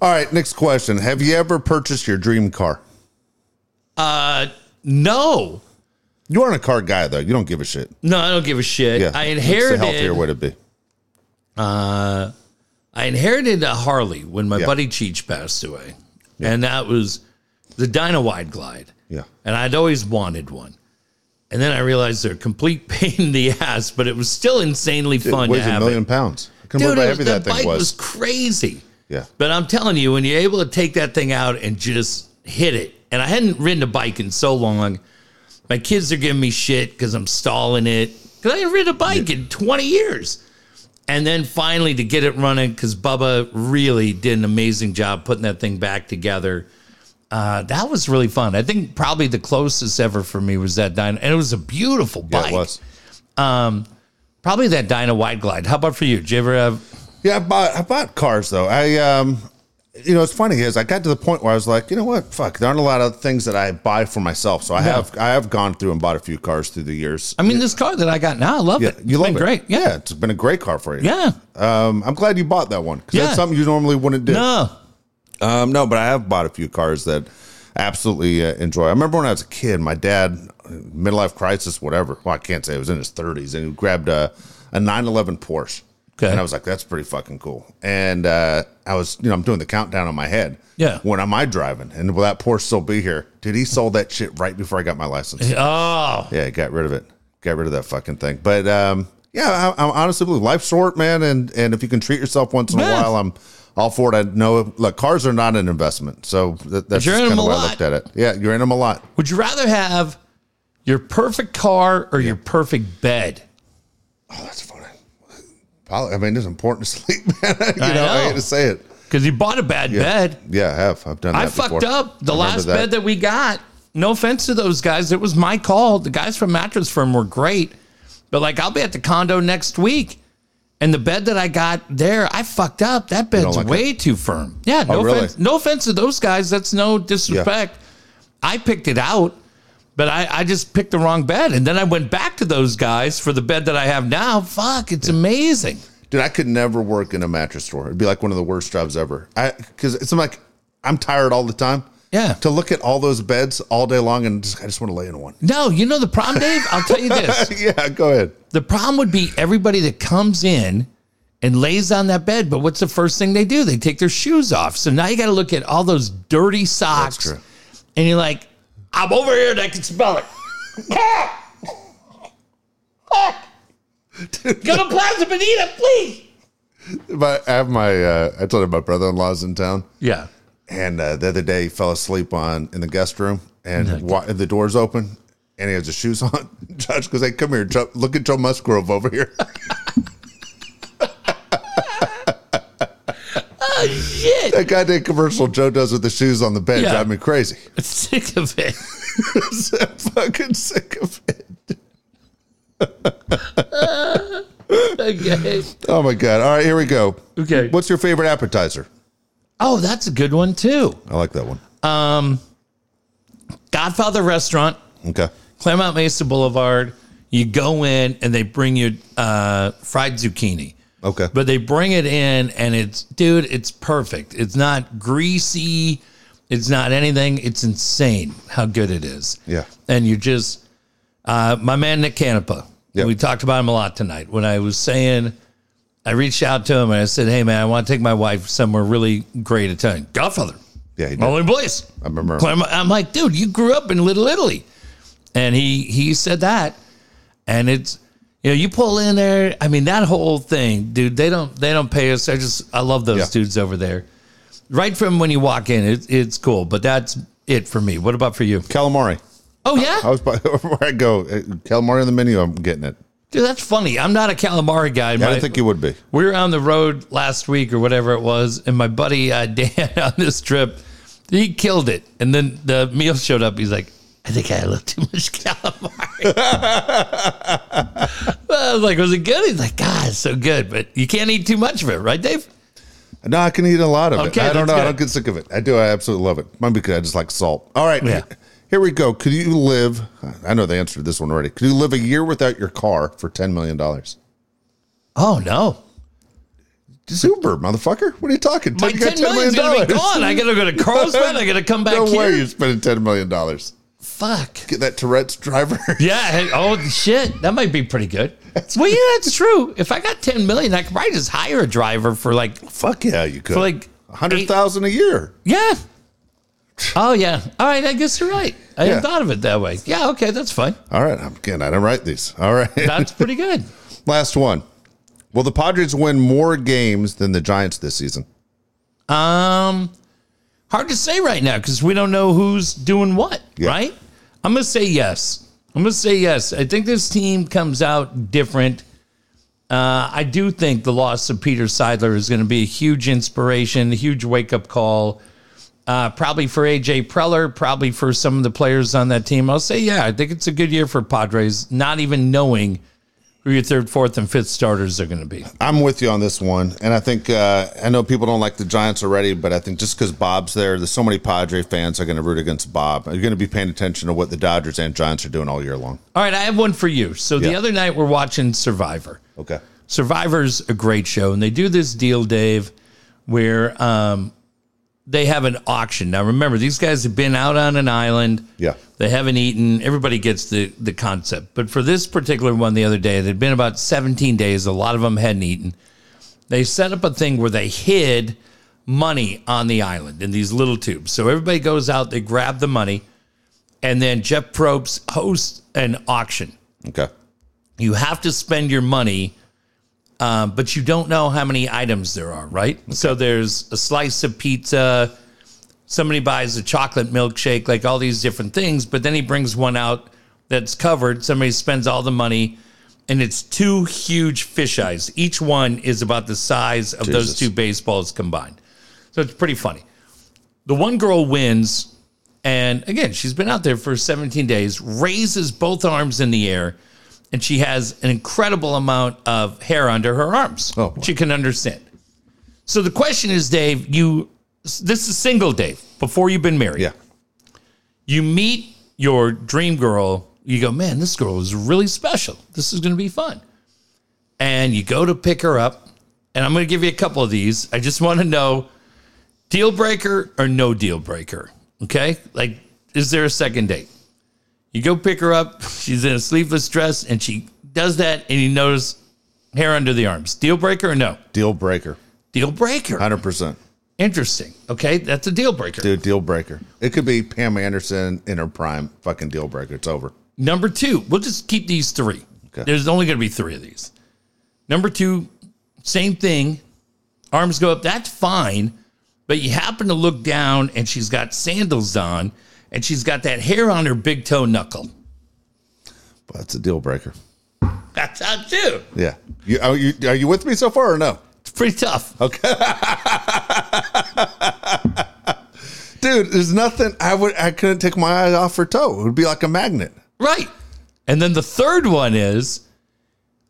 All right, next question: Have you ever purchased your dream car? uh, no. You aren't a car guy though. You don't give a shit. No, I don't give a shit. Yeah, I inherited. the healthier way to be. Uh, I inherited a Harley when my Yeah. buddy Cheech passed away, and that was the Dyna Wide Glide. Yeah. and I'd always wanted one. And then I realized they're a complete pain in the ass, but it was still insanely It fun to weighs a have. million it. pounds. I can Dude, believe how was, heavy that that thing bike was. was. crazy. Yeah. But I'm telling you, when you're able to take that thing out and just hit it, and I hadn't ridden a bike in so long, my kids are giving me shit because I'm stalling it because I hadn't ridden a bike in 20 years. And then finally to get it running, because Bubba really did an amazing job putting that thing back together. Uh, that was really fun. I think probably the closest ever for me was that Dyna, and it was a beautiful bike. Yeah, it was. Probably that Dyna Wide Glide. How about for you? Did you ever have? Yeah, I bought I bought cars though. I um you know, it's funny is I got to the point where I was like, you know what, fuck, there aren't a lot of things that I buy for myself. So I have I have gone through and bought a few cars through the years. I mean, this car that I got now, I love yeah, it. you It's love been it. great. Yeah. yeah, it's been a great car for you. Yeah. Um, I'm glad you bought that one because Yeah. that's something you normally wouldn't do. No. Um, no, but I have bought a few cars that absolutely uh, enjoy. I remember when I was a kid, my dad, midlife crisis, whatever. Well, I can't say it was in his 30s, and he grabbed a, a 911 Porsche. Okay. And I was like, that's pretty fucking cool. And uh, I was, you know, I'm doing the countdown on my head. Yeah. When am I driving? And will that Porsche still be here? Dude, he sold that shit right before I got my license. Oh, Yeah, got rid of it. Got rid of that fucking thing. But um, yeah, I, I'm honestly believe life's short, man, and and if you can treat yourself once in a while, I'm all for it. I know, look, cars are not an investment, so that, that's just kind of why I looked at it. Yeah, you're in them a lot. would you rather have your perfect car or your perfect bed? Oh, that's funny. I mean, it's important to sleep, man. you know, I I, hate to say it. Because you bought a bad bed. Yeah, I have. I've done. That I fucked before. up the I last that. bed that we got. No offense to those guys. It was my call. The guys from Mattress Firm were great. But like, I'll be at the condo next week. And the bed that I got there, I fucked up. That bed's like way too firm. Yeah, oh, no Oh, really? offense. No offense to those guys. That's no disrespect. Yeah. I picked it out, but I, I just picked the wrong bed. And then I went back to those guys for the bed that I have now. Fuck, it's amazing. Dude, I could never work in a mattress store. It'd be like one of the worst jobs ever. I because it's like I'm tired all the time. Yeah. To look at all those beds all day long and just, I just want to lay in one. No, you know the problem, Dave? I'll tell you this. yeah, go ahead. The problem would be everybody that comes in and lays on that bed, but what's the first thing they do? They take their shoes off. So now you got to look at all those dirty socks. true. And you're like, I'm over here and I can smell it. Go to Plaza Bonita, please. But I have my uh, I told you my brother in law's in town, Yeah. And uh, the other day he fell asleep on in the guest room, and wa- the doors open, and he has his shoes on. Josh goes, "Hey, come here, Joe, look at Joe Musgrove over here." Oh, shit. that goddamn commercial Joe does with the shoes on the bed Yeah. drive me crazy. I'm sick of it. I'm fucking sick of it. Okay. Oh my god! All right, here we go. Okay. What's your favorite appetizer? Oh, that's a good one, too. I like that one. Godfather Restaurant. Okay. Clairemont Mesa Boulevard. You go in and they bring you uh, fried zucchini. Okay. But they bring it in and it's, dude, it's perfect. It's not greasy. It's not anything. It's insane how good it is. Yeah. And you just, uh, my man Nick Canepa, Yep. We talked about him a lot tonight. When I was saying, I reached out to him and I said, "Hey man, I want to take my wife somewhere really great Italian. Godfather, Yeah, he did. only place." I remember. Clairemont. I'm like, dude, you grew up in Little Italy, and he he said that, and it's you know you pull in there. I mean that whole thing, dude. They don't they don't pay us. I just I love those Yeah. dudes over there. Right from when you walk in, it, it's cool. But that's it for me. What about for you? Calamari. Oh yeah, I was by, where I go. uh, Calamari on the menu. I'm getting it. Dude, that's funny. I'm not a calamari guy. But I didn't think you would be. we were on the road last week or whatever it was, and my buddy uh, Dan on this trip, he killed it. And then the meal showed up. He's like, I think I had a little too much calamari. I was like, was it good? He's like, God, it's so good, but you can't eat too much of it, right, Dave? No, I can eat a lot of Okay, it. I don't know. I don't get sick of it. I do. I absolutely love it. Might be because I just like salt. All right. Yeah. Here we go. Could you live? I know the answer to this one already. Could you live a year without your car for $10 million? Oh no, Just Uber, motherfucker. What are you talking? my You got ten million's gonna be gone. I gotta go to Carlsbad. I gotta come back No here. way you're spending $10 million. Fuck. Get that Tourette's driver. Yeah. Oh shit, that might be pretty good. well, yeah, that's true. If I got ten million, I could probably just hire a driver for like Fuck yeah, you could. for like A hundred thousand a year. Yeah. Oh yeah. All right. I guess you're right. I Yeah. hadn't thought of it that way. Yeah. Okay. That's fine. All right. I'm again. I didn't write these. All right. That's pretty good. Last one. Will the Padres win more games than the Giants this season? Um, hard to say right now because we don't know who's doing what. Yeah. Right. I'm gonna say yes. I'm gonna say yes. I think this team comes out different. Uh, I do think the loss of Peter Seidler is going to be a huge inspiration, a huge wake up call. Uh, probably for AJ Preller, probably for some of the players on that team. I'll say, yeah, I think it's a good year for Padres, not even knowing who your third, fourth, and fifth starters are going to be. I'm with you on this one, and I think uh, I know people don't like the Giants already, but I think just because Bob's there, there's so many Padre fans are going to root against Bob. You're going to be paying attention to what the Dodgers and Giants are doing all year long. All right, I have one for you. So the other night we're watching Survivor. Okay. Survivor's a great show, and they do this deal, Dave, where um, they have an auction. Now, remember, these guys have been out on an island. Yeah. They haven't eaten. Everybody gets the, the concept. But for this particular one the other day, had been about 17 days. A lot of them hadn't eaten. They set up a thing where they hid money on the island in these little tubes. So everybody goes out, they grab the money, and then Jeff Probst hosts an auction Okay. you have to spend your money, um, but you don't know how many items there are, right? So there's a slice of pizza. Somebody buys a chocolate milkshake, like all these different things, but then he brings one out that's covered. Somebody spends all the money, and it's two huge fish eyes. Each one is about the size of those two baseballs combined. So it's pretty funny. The one girl wins, and again, she's been out there for 17 days, raises both arms in the air, and she has an incredible amount of hair under her arms, Oh, which can understand. So the question is, Dave, you this is single, Dave, before you've been married. Yeah. You meet your dream girl, you go, man, this girl is really special. This is going to be fun. And you go to pick her up, and I'm going to give you a couple of these. I just want to know deal breaker or no deal breaker. Okay. Like, is there a second date? You go pick her up. She's in a sleeveless dress and she does that, and you notice hair under the arms. Deal breaker or no? Deal breaker. Deal breaker. 100%. Interesting. Okay. That's a deal breaker. Dude, deal breaker. It could be Pam Anderson in her prime. Fucking deal breaker. It's over. Number two, we'll just keep these three. Okay. There's only going to be three of these. Number two, same thing. Arms go up. That's fine. But you happen to look down and she's got sandals on and she's got that hair on her big toe knuckle. But it's a deal breaker. That's how too. Yeah. You, are, you, are you with me so far or no? It's pretty tough. Okay. Dude, there's nothing I would I couldn't take my eye off her toe. It would be like a magnet. Right. And then the third one is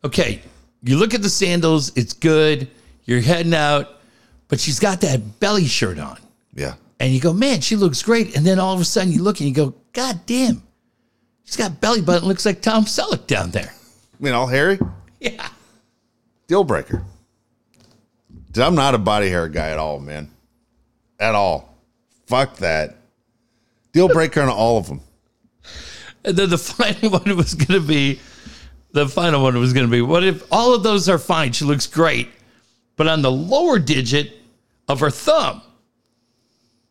okay, you look at the sandals, it's good. You're heading out, but she's got that belly shirt on. Yeah. And you go, man, she looks great. And then all of a sudden you look and you go, God damn, she's got belly button, looks like Tom Selleck down there. I mean, all hairy? Yeah. Deal breaker. Dude, I'm not a body hair guy at all, man. At all. Fuck that. Deal breaker on all of them. And then the final one was going to be the final one was going to be what if all of those are fine? She looks great, but on the lower digit of her thumb,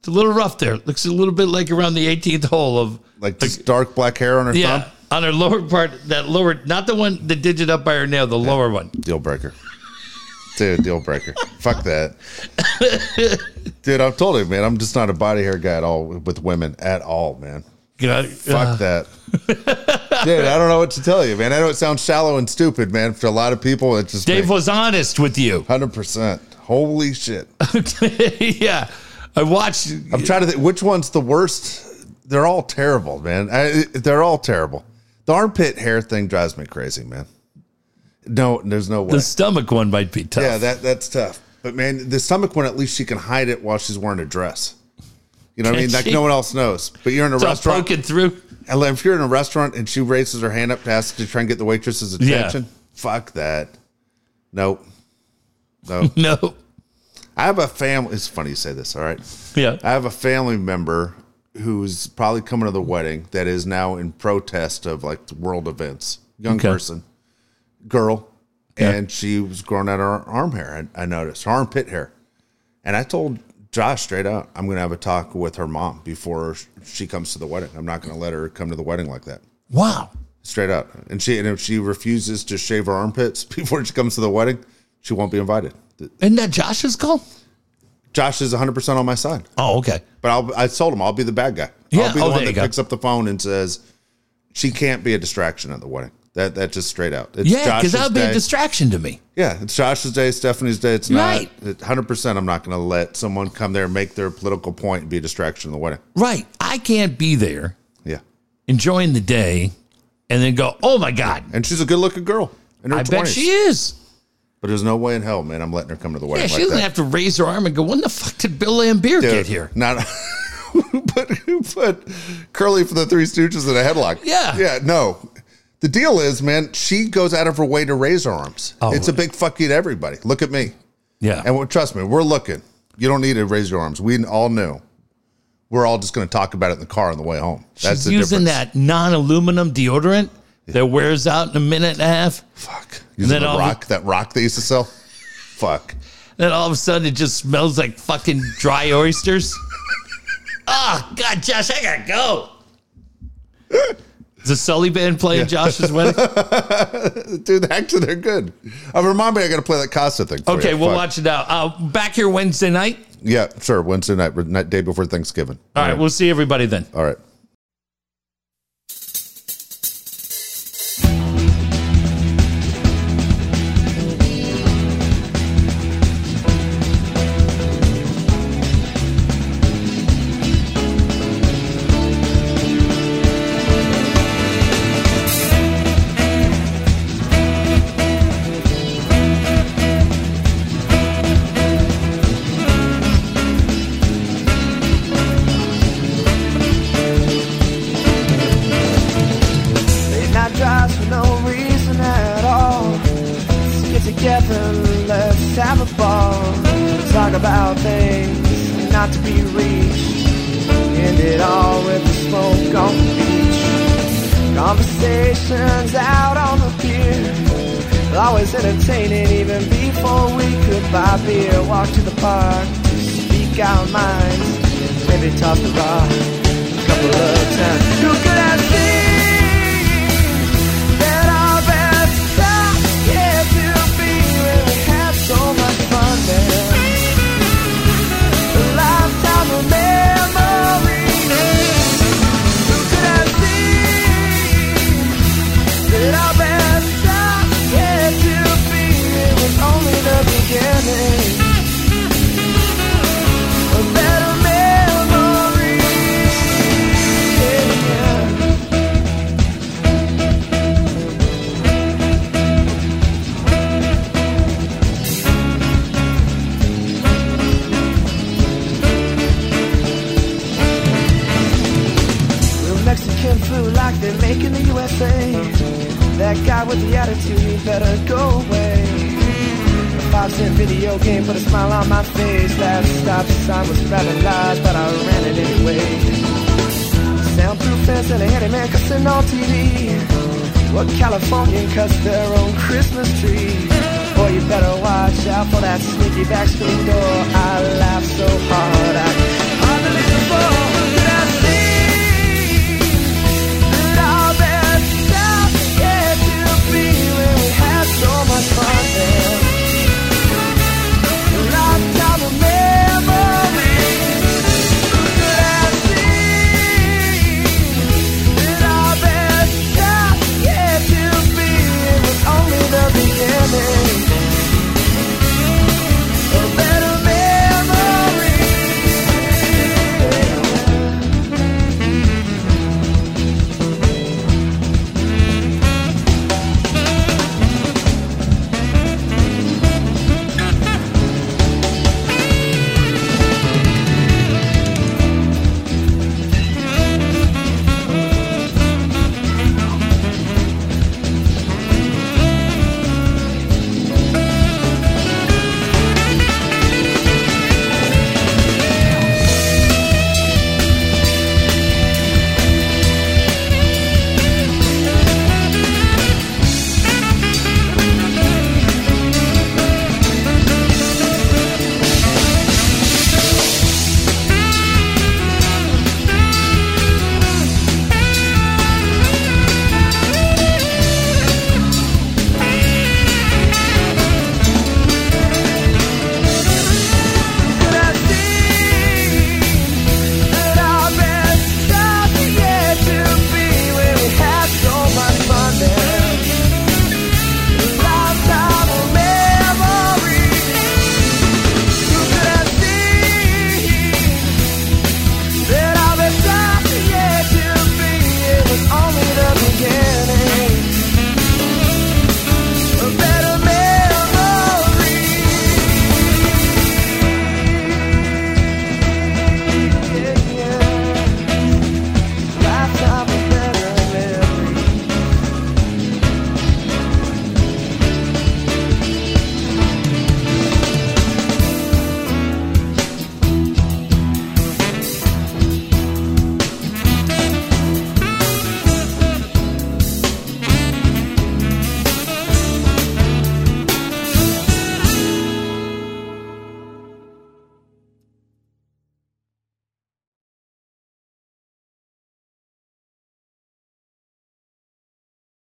it's a little rough there. Looks a little bit like around the 18th hole of Like this dark black hair on her yeah thumb. on her lower part. That lower, not the one, the digit up by her nail, the lower one. Deal breaker. Dude, deal breaker. Fuck that. Dude, I've told him, man, I'm just not a body hair guy at all with women at all, man. You know, Fuck uh, that. Dude, I don't know what to tell you, man. I know it sounds shallow and stupid, man. For a lot of people, it's just Dave was honest with you. 100%. Holy shit. yeah, I watched. I'm trying to think which one's the worst. They're all terrible, man. I, they're all terrible. The armpit hair thing drives me crazy, man. No, there's no way. The stomach one might be tough. Yeah, that that's tough. But man, the stomach one, at least she can hide it while she's wearing a dress. You know what I mean? Like no one else knows. But you're in a It's restaurant. poking through. And if you're in a restaurant and she raises her hand up to ask to try and get the waitress's Yeah. attention, fuck that. Nope. No. No. I have a family. It's funny you say this. All right. Yeah. I have a family member who's probably coming to the wedding that is now in protest of like world events. Young Okay. person, girl, Yeah. and she was growing out her arm hair. I, I noticed her armpit hair, and I told Josh straight out, I'm going to have a talk with her mom before she comes to the wedding. I'm not going to let her come to the wedding like that. Wow. Straight out. And she and if she refuses to shave her armpits before she comes to the wedding, she won't be invited. Isn't that Josh's call? Josh is 100% on my side. Oh, okay. But I'll, I told him I'll be the bad guy. Yeah. I'll be the Oh, one that picks up the phone and says she can't be a distraction at the wedding. That that's just straight out. It's Yeah, because that would be day. a distraction to me. yeah, it's Josh's day, Stephanie's day. It's not Right. hundred percent. I'm not going to let someone come there and make their political point and be a distraction in the wedding. Right. I can't be there Yeah, enjoying the day and then go, oh my God. and she's a good looking girl in her I bet she is. But there's no way in hell, man. I'm letting her come to the wedding. Yeah, she like doesn't that. have to raise her arm and go, when the fuck did Bill Laimbeer Dude, get here? Not who put who put Curly for the Three Stooges in a headlock. Yeah. yeah. No, the deal is, man. She goes out of her way to raise her arms. Oh. It's a big fuck you to everybody. Look at me, Yeah. and well, trust me, we're looking. You don't need to raise your arms. We all knew. We're all just going to talk about it in the car on the way home. That's She's the using difference. that non aluminum deodorant that wears out in a minute and a half. Fuck. Using the all the- rock, that rock they used to sell. Fuck. Then all of a sudden it just smells like fucking dry oysters. oh, God, Josh, I gotta go. Is the Sully band playing Josh's wedding? Dude, actually, they're good. Uh, remind me, I got to play that Costa thing. Okay, you. we'll Fuck. watch it out. Uh, back here Wednesday night. Yeah, sure. Wednesday night, night day before Thanksgiving. All right, we'll see everybody then. All right. Mexican food like they make in the USA. That guy with the attitude, he better go away. A five cent video game put a smile on my face. That stop sign was rather large, but I ran it anyway. Soundproof fence and a handyman cussing on TV. What Californian cuts their own Christmas tree? Boy, you better watch out for that sneaky back screen door. I laugh so hard. myself